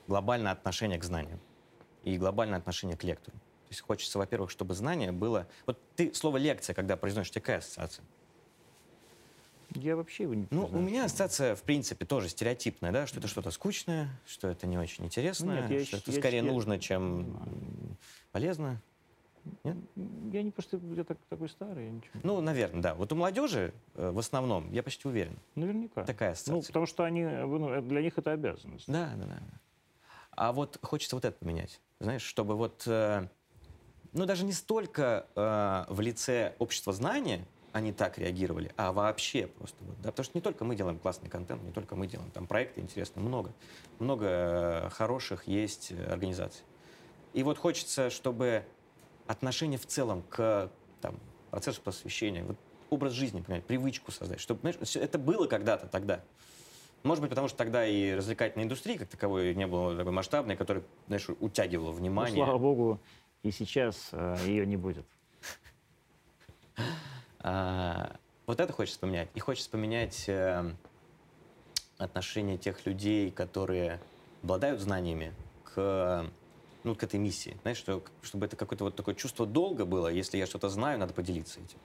глобальное отношение к знаниям и глобальное отношение к лектору. То есть хочется, во-первых, чтобы знание было... Вот ты слово «лекция», когда произносишь, у тебя какая ассоциация? Я вообще его не Ну, у знаю, меня что- ассоциация, в принципе, тоже стереотипная, да, что это что-то скучное, что это не очень интересное, Нет, я что щ- это я скорее я- нужно, чем полезно. Я не просто я так, такой старый, я ничего. Ну, наверное, да. Вот у молодежи э, в основном, я почти уверен, Наверняка. такая Ну, ассоциация. потому что они, ну, это- для них это обязанность. Да, да, да. А вот хочется вот это поменять, знаешь, чтобы вот, э, ну, даже не столько э, в лице общества знания они так реагировали, а вообще просто. Вот, да? Потому что не только мы делаем классный контент, не только мы делаем там проекты интересные, много. Много э, хороших есть э, организаций. И вот хочется, чтобы отношение в целом к там, процессу просвещения, вот образ жизни, понимаешь, привычку создать, чтобы, знаешь, это было когда-то тогда. Может быть, потому что тогда и развлекательной индустрии как таковой не было такой масштабной, которая, знаешь, утягивала Ну, внимание. слава богу, и сейчас э, ее не будет. А, вот это хочется поменять. И хочется поменять э, отношение тех людей, которые обладают знаниями, к, ну, к этой миссии. Знаешь, что, чтобы это какое-то вот такое чувство долга было, если я что-то знаю, надо поделиться этим.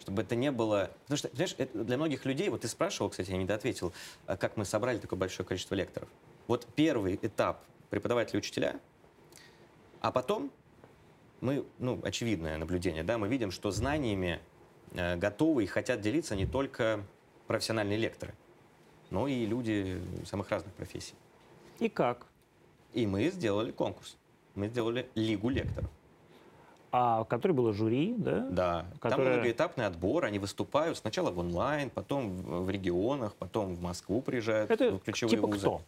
Чтобы это не было... Потому что, знаешь, для многих людей, вот ты спрашивал, кстати, я не доответил, а как мы собрали такое большое количество лекторов. Вот первый этап преподаватели-учителя, а потом мы, ну, очевидное наблюдение, да, мы видим, что знаниями готовы и хотят делиться не только профессиональные лекторы. но и люди самых разных профессий. И как? И мы сделали конкурс. Мы сделали Лигу лекторов. А в которой было жюри, да? Да, там Которая- многоэтапный отбор, они выступают сначала в онлайн, потом в регионах, потом в Москву приезжают Это ключевые типа вузы. кто?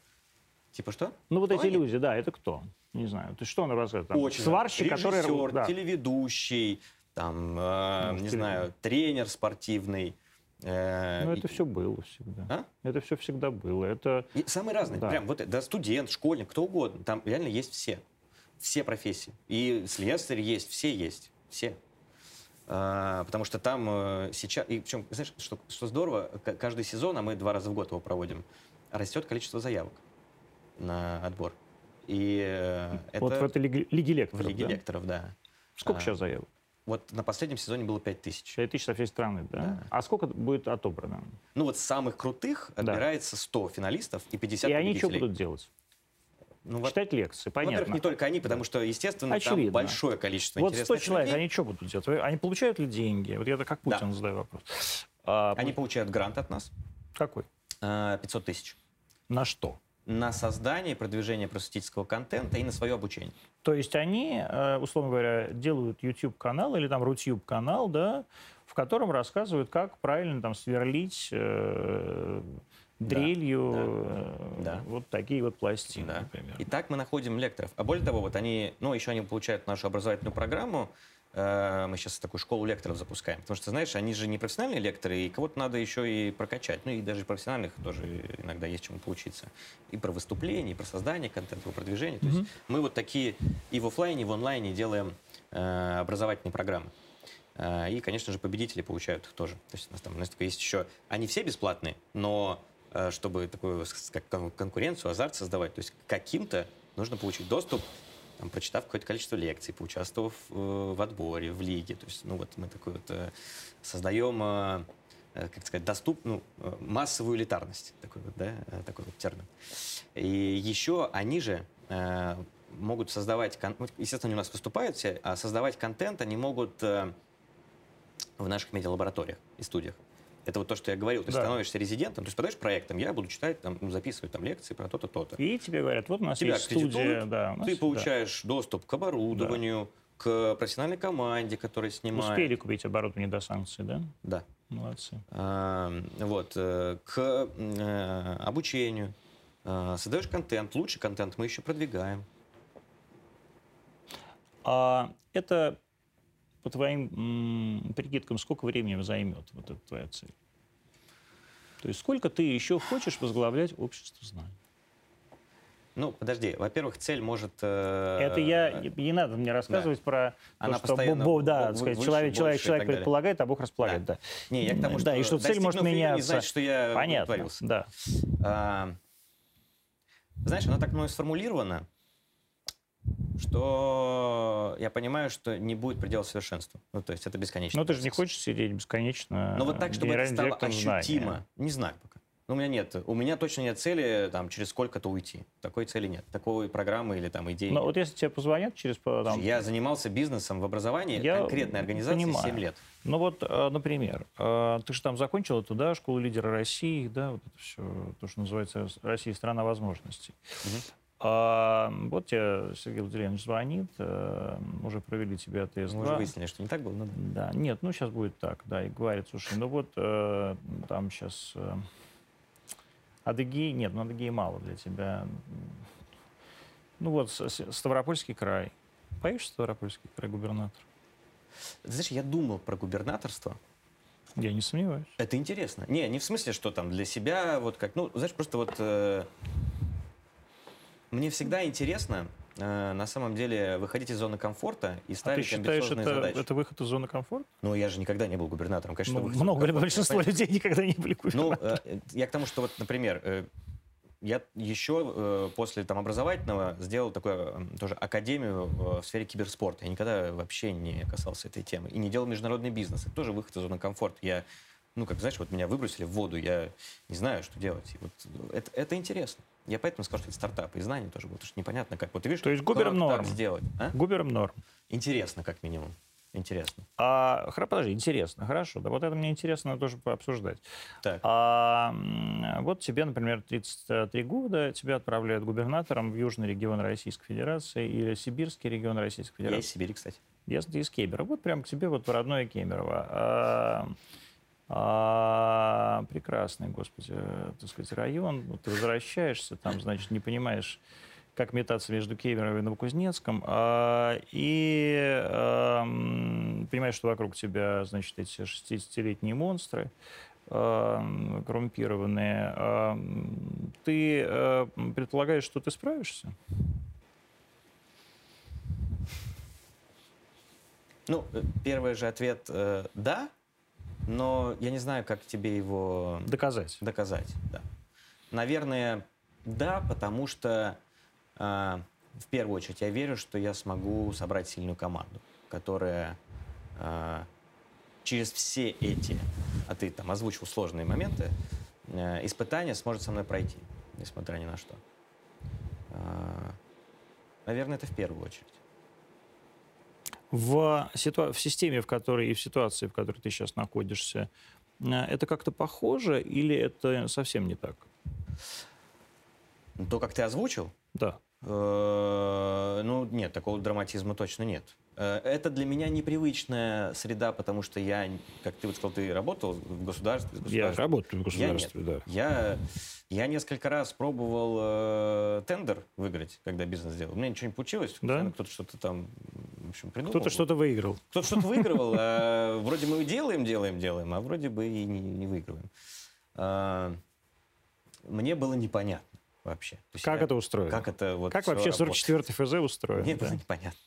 Типа что? Ну вот Кто эти они? люди, да, это кто? Не знаю. Ты что он рассказывает? Там, Очень Сварщик, который... Режиссер, да. телеведущий, там, э, не знаю, тренер спортивный. э, Ну и- это все было всегда. А? Это все всегда было. Это И самые разные. Да. Прям вот да, студент, школьник, кто угодно. Там реально есть все. Все профессии. И слесарь есть, все есть. Все. А, потому что там э, сейчас... И причем, знаешь, что, что здорово, каждый сезон, а мы два раза в год его проводим, растет количество заявок на отбор. И э, это вот в этой лиге, лиге в лекторов. Лиге да? лекторов, да. Сколько А, сейчас заявок? Вот на последнем сезоне было 5 тысяч. 6 тысяч со всей страны, да? Да. А сколько будет отобрано? Ну вот самых крутых Да. отбирается 100 финалистов и 50 И они что будут делать? Ну, Читать лекции, во-первых, понятно. не только они, потому что, естественно, Очевидно. там большое количество Вот 100 интересных человек, людей. они что будут делать? Они получают ли деньги? Вот я это как Да. Путин задаю вопрос. А, Они получают грант от нас, Какой? э, 500 тысяч, На что? На создание и продвижение просветительского контента и на свое обучение. То есть они, э, условно говоря, делают YouTube-канал или там Рутюб-канал, да, в котором рассказывают, как правильно там сверлить э, дрелью э, да. вот такие вот пластины, Да. например. И так мы находим лекторов. А более того, вот они, ну, еще они получают нашу образовательную программу. Э, Мы сейчас такую школу лекторов запускаем. Потому что, знаешь, они же не профессиональные лекторы, и кого-то надо еще и прокачать. Ну, и даже профессиональных тоже иногда есть чему поучиться. И про выступление, и про создание контента, и про продвижение. То есть мы вот такие и в оффлайне, и в онлайне делаем э, образовательные программы. Э, И, конечно же, победители получают их тоже. То есть у нас там у нас есть еще... Они все бесплатные, но э, чтобы такую как кон- конкуренцию, азарт создавать, то есть каким-то нужно получить доступ, там, прочитав какое-то количество лекций, поучаствовав э, в отборе, в лиге. То есть, ну вот мы такой вот э, создаем, э, как сказать, доступ, ну, э, массовую элитарность, такой вот, да, такой вот термин. И еще они же могут создавать, естественно, они у нас выступают все, а создавать контент они могут в наших медиалабораториях и студиях. Это вот то, что я говорил. Ты Да. становишься резидентом, то есть подаешь проектом, я буду читать, там, записывать там лекции про то-то, то-то. И тебе говорят, вот у нас Тебя есть студия, да, у нас- Ты да. получаешь доступ к оборудованию, к профессиональной команде, которая снимает. Успели купить оборудование до санкций, да? Да. Молодцы. А, вот, э, к э, обучению. А, Создаешь контент, лучший контент мы еще продвигаем. А это, по твоим м, прикидкам, сколько времени займет вот эта твоя цель? То есть сколько ты еще хочешь возглавлять общество знаний? Ну, подожди, во-первых, цель может... э, Это я, не надо мне рассказывать про Она то, что Бог, да, так сказать, выше, человек, человек, человек предполагает, а Бог располагает, да. Не, я к тому, что, да, и что цель может меняться. не значит, что я Понятно, да. А, знаешь, она так мной сформулирована, что я понимаю, что не будет предела совершенства. Ну, то есть это бесконечно. Но ты же не хочешь сидеть бесконечно Но вот так, чтобы это стало директором знания. ощутимо, не знаю пока. Ну, у меня нет. У меня точно нет цели там через сколько-то уйти. Такой цели нет. Такой программы или там идеи Но нет. вот если тебе позвонят через... Там, Я занимался бизнесом в образовании Я конкретной организации понимаю. 7 лет. Ну вот, э, например, э, ты же там закончил эту, да, школу лидера России, да, вот это все, то, что называется Россия страна возможностей. Мгм. А, вот тебе Сергей Владимирович звонит, э, уже провели тебе тест Мы уже выяснили, что не так было. но да. Нет, ну сейчас будет так, да, и говорит, слушай, ну вот э, там сейчас э, Адыгеи, нет, ну Адыгеи мало для тебя. Ну вот Ставропольский край. Поедешь в Ставропольский край губернатор? Знаешь, я думал про губернаторство. Я не сомневаюсь. Это интересно. Не, не в смысле, что там для себя, вот как, ну, знаешь, просто вот э, мне всегда интересно э, на самом деле выходить из зоны комфорта и А ты ставить считаешь, амбициозные это, задачи. это выход из зоны комфорта? Ну, я же никогда не был губернатором, конечно, Ну, много, большинство людей никогда не были Ну, губернаторами. э, я к тому, что вот, например, э, я еще э, после там образовательного сделал такую э, тоже академию э, в сфере киберспорта. Я никогда вообще не касался этой темы. И не делал международный бизнес. Это тоже выход из зоны комфорта. Я, ну, как, знаешь, вот меня выбросили в воду, я не знаю, что делать. И вот это, это интересно. Я поэтому сказал, что это стартап. И знания тоже будут. Потому что непонятно, как. Вот ты видишь, То есть губером норм. сделать. а? Губером норм. Интересно, как минимум. Интересно. А, хра- подожди, интересно, хорошо. Да вот это мне интересно тоже пообсуждать. Так. А вот тебе, например, 33 года, тебя отправляют губернатором в Южный регион Российской Федерации или Сибирский регион Российской Я Федерации. из Сибири, кстати. Ты из Кемерово. Вот прям к тебе вот в родное Кемерово. А, а, прекрасный, господи, так сказать, район. Вот ты возвращаешься, там, значит, не понимаешь, как метаться между Кемеровым и Новокузнецком, а, и а, понимаешь, что вокруг тебя, значит, эти 60-летние монстры, а, коррумпированные. А, Ты а, предполагаешь, что ты справишься? Ну, э, первый же ответ э, «да», но я не знаю, как тебе его Доказать. доказать. Да. Наверное, да, потому что э, в первую очередь я верю, что я смогу собрать сильную команду, которая э, через все эти, а ты там озвучил сложные моменты, э, испытания сможет со мной пройти, несмотря ни на что. Э, наверное, это в первую очередь. В, ситуа- в системе, в которой и в ситуации, в которой ты сейчас находишься, э, это как-то похоже или это совсем не так? То, как ты озвучил, Да. Э, Ну, нет, такого драматизма точно нет. Э, Это для меня непривычная среда, потому что я, как ты вот сказал, ты работал в государстве. в Я работаю в Я нет. государстве, да. Я, я несколько раз пробовал э, тендер выиграть, когда бизнес делал. У меня ничего не получилось. Да? Кто-то что-то там, общем, придумал. Кто-то что-то выиграл. Кто-то что-то <laughs> выигрывал, а вроде мы делаем, делаем, делаем, а вроде бы и не, не выигрываем. А, Мне было непонятно вообще. Есть Как я- это устроено? Как это вот Как вообще работает. 44-й ФЗ устроен? Мне да. было непонятно.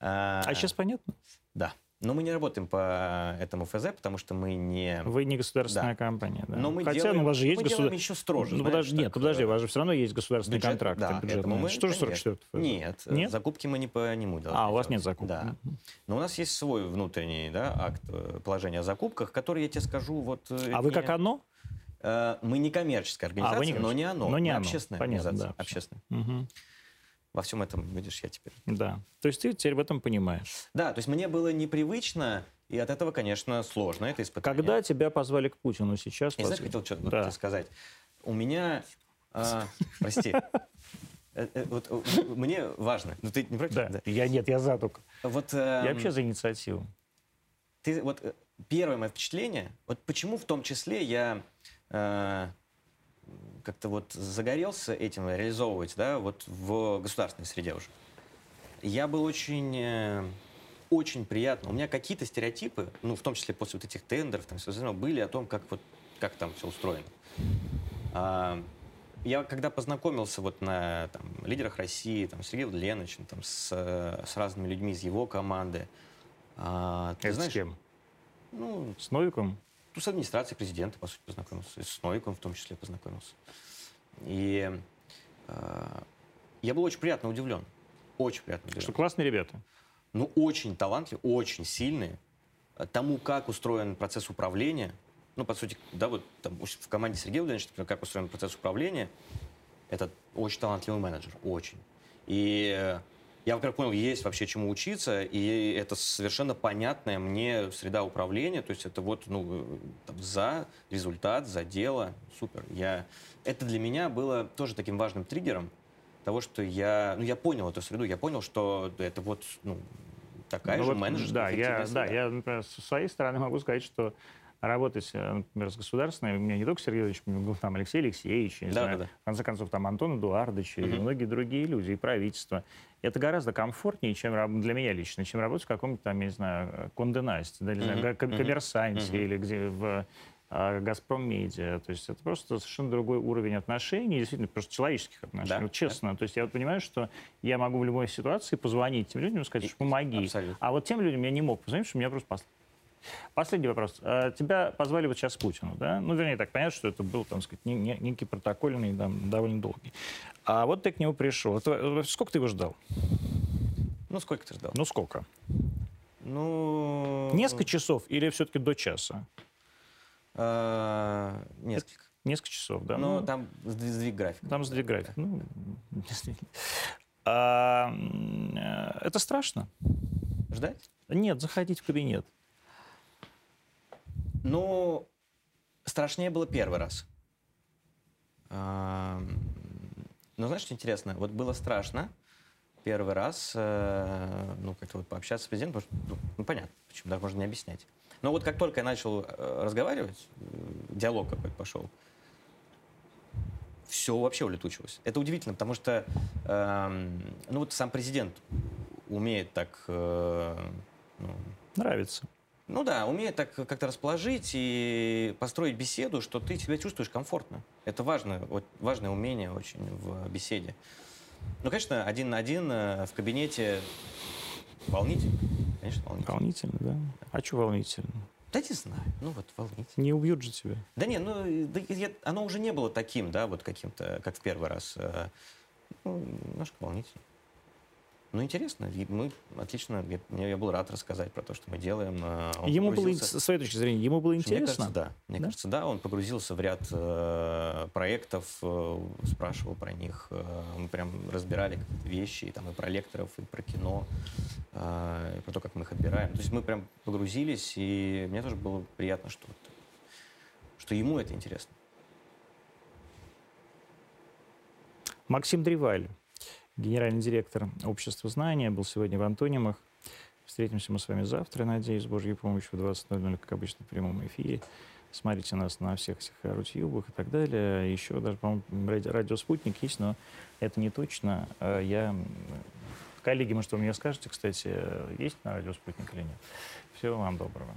А сейчас понятно? Да. Но мы не работаем по этому ФЗ, потому что мы не... Вы не государственная Да. компания, да. Но мы Хотя делаем, ну, у вас же есть мы делаем государ- еще строже. Ну, знаешь, нет, так, подожди, э, у вас же все равно есть государственный бюджет, контракт. да, поэтому мы, Что же конечно. 44 ФЗ? Нет, э, Нет? закупки мы не по нему делаем. А, у вас нет закупок. Да. Но у нас есть свой внутренний да, акт э, положения о закупках, который, я тебе скажу, вот... А вы не- как оно? Мы не коммерческая организация, А, не но не оно. но не мы оно. общественная Понятно, организация. да, общественная. Мгм. Во всем этом, видишь, я теперь... Да. То есть ты теперь в этом понимаешь. Да, то есть мне было непривычно, и от этого, конечно, сложно это испытание. Когда тебя позвали к Путину сейчас? Я знаешь, хотел что-то Да. сказать. У меня... а, <laughs> прости. Э, э, Вот э, мне важно. Ну, ты не против? Да. Я нет, я за только. Вот, Я эм, вообще за инициативу. ты вот э, первое мое впечатление, вот почему в том числе я э, как-то вот загорелся этим реализовывать, да, вот в государственной среде уже. Я был очень, э, очень приятно. У меня какие-то стереотипы, ну, в том числе после вот этих тендеров, там, всего остального, были о том, как вот, как там все устроено. А, я когда познакомился вот на там, лидерах России, там, с Сергеем Леночем, там, с, с разными людьми из его команды, а, ты Это знаешь, с кем? ну, С Новиком? Ну, с администрацией президента, по сути, познакомился. И с Новиком в том числе познакомился. И э, я был очень приятно удивлен. Очень приятно удивлен. Что классные ребята. Ну, очень талантливые, очень сильные. Тому, как устроен процесс управления, ну, по сути, да, вот там в команде Сергея Владимировича, например, как устроен процесс управления, это очень талантливый менеджер, очень. И э, я, во-первых, понял, есть вообще чему учиться, и это совершенно понятная мне среда управления, то есть это вот, ну, там, за результат, за дело, супер. Я... Это для меня было тоже таким важным триггером того, что я, ну, я понял эту среду, я понял, что это вот, ну, такая Ну же вот, менеджерская Да, я, эффективная да, среда. я, например, со своей стороны могу сказать, что работать, э, например, с государственной, у меня не только Сергей Ильич, у меня был там Алексей Алексеевич, Да, знаю, да, да. в конце концов, там Антон Эдуардович и Мгм. многие другие люди, и правительство. Это гораздо комфортнее, чем для меня лично, чем работать в каком-то там, я не знаю, Конде Насте, да, не знаю, мгм, коммерсанте мгм. или где в а, Газпром Медиа. То есть это просто совершенно другой уровень отношений, действительно, просто человеческих отношений. Да, Вот честно. То есть я вот понимаю, что я могу в любой ситуации позвонить тем людям и сказать, И- что помоги. абсолютно. А вот тем людям я не мог позвонить, что меня просто послали. Последний вопрос. А, Тебя позвали вот сейчас Путину, да? Ну, вернее, так понятно, что это был, там сказать, не- не- некий протокольный, там, довольно долгий. А вот ты к нему пришел. Э, сколько ты его ждал? Ну, сколько ты ждал? Ну, сколько? Ну... Несколько часов или все-таки до часа? э, Несколько. Несколько часов, да? Ну, Ну, там сдвиг графика. Там сдвиг график. Ну, <laughs> действительно. А, э, это страшно. Ждать? Нет, заходить в кабинет. Ну, страшнее было первый раз. Но знаешь, что интересно? Вот было страшно первый раз, э, ну, как-то вот пообщаться с президентом, что, ну, ну, понятно, почему, так можно не объяснять. Но вот как только я начал э, разговаривать, э, диалог какой-то пошел, все вообще улетучилось. Это удивительно, потому что, эм, ну, вот сам президент умеет так, э, ну, Нравится. Ну да, умеет так как-то расположить и построить беседу, что ты себя чувствуешь комфортно. Это важно, вот, важное умение очень в беседе. Ну, конечно, один на один э, в кабинете волнительно. Конечно, волнительно. Волнительно, да? А что волнительно? Да не знаю, ну вот волнительно. Не убьют же тебя. Да не, ну и- да я- оно уже не было таким, да, вот каким-то, как в первый раз. э, Ну, немножко волнительно. Ну, интересно. Мы отлично, я, мне- я был рад рассказать про то, что мы делаем. э, он ему было, с своей точки зрения, ему было Мне интересно? кажется, да. Мне Да? кажется, да. Он погрузился в ряд э, проектов, э, спрашивал про них. э, мы прям разбирали какие-то вещи и, там, и про лекторов, и про кино, э, и про то, как мы их отбираем. То есть мы прям погрузились, и мне тоже было приятно, что, что ему это интересно. Максим Древаль, генеральный директор Общества знания, был сегодня в Антонимах. Встретимся мы с вами завтра, надеюсь, с Божьей помощью в 20.00, как обычно, в прямом эфире. Смотрите нас на всех всех рутюбах и так далее. Еще даже, по-моему, ради- радио «Спутник» есть, но это не точно. А Я... Коллеги, может, вы мне скажете, кстати, есть на радио «Спутник» или нет? Всего вам доброго.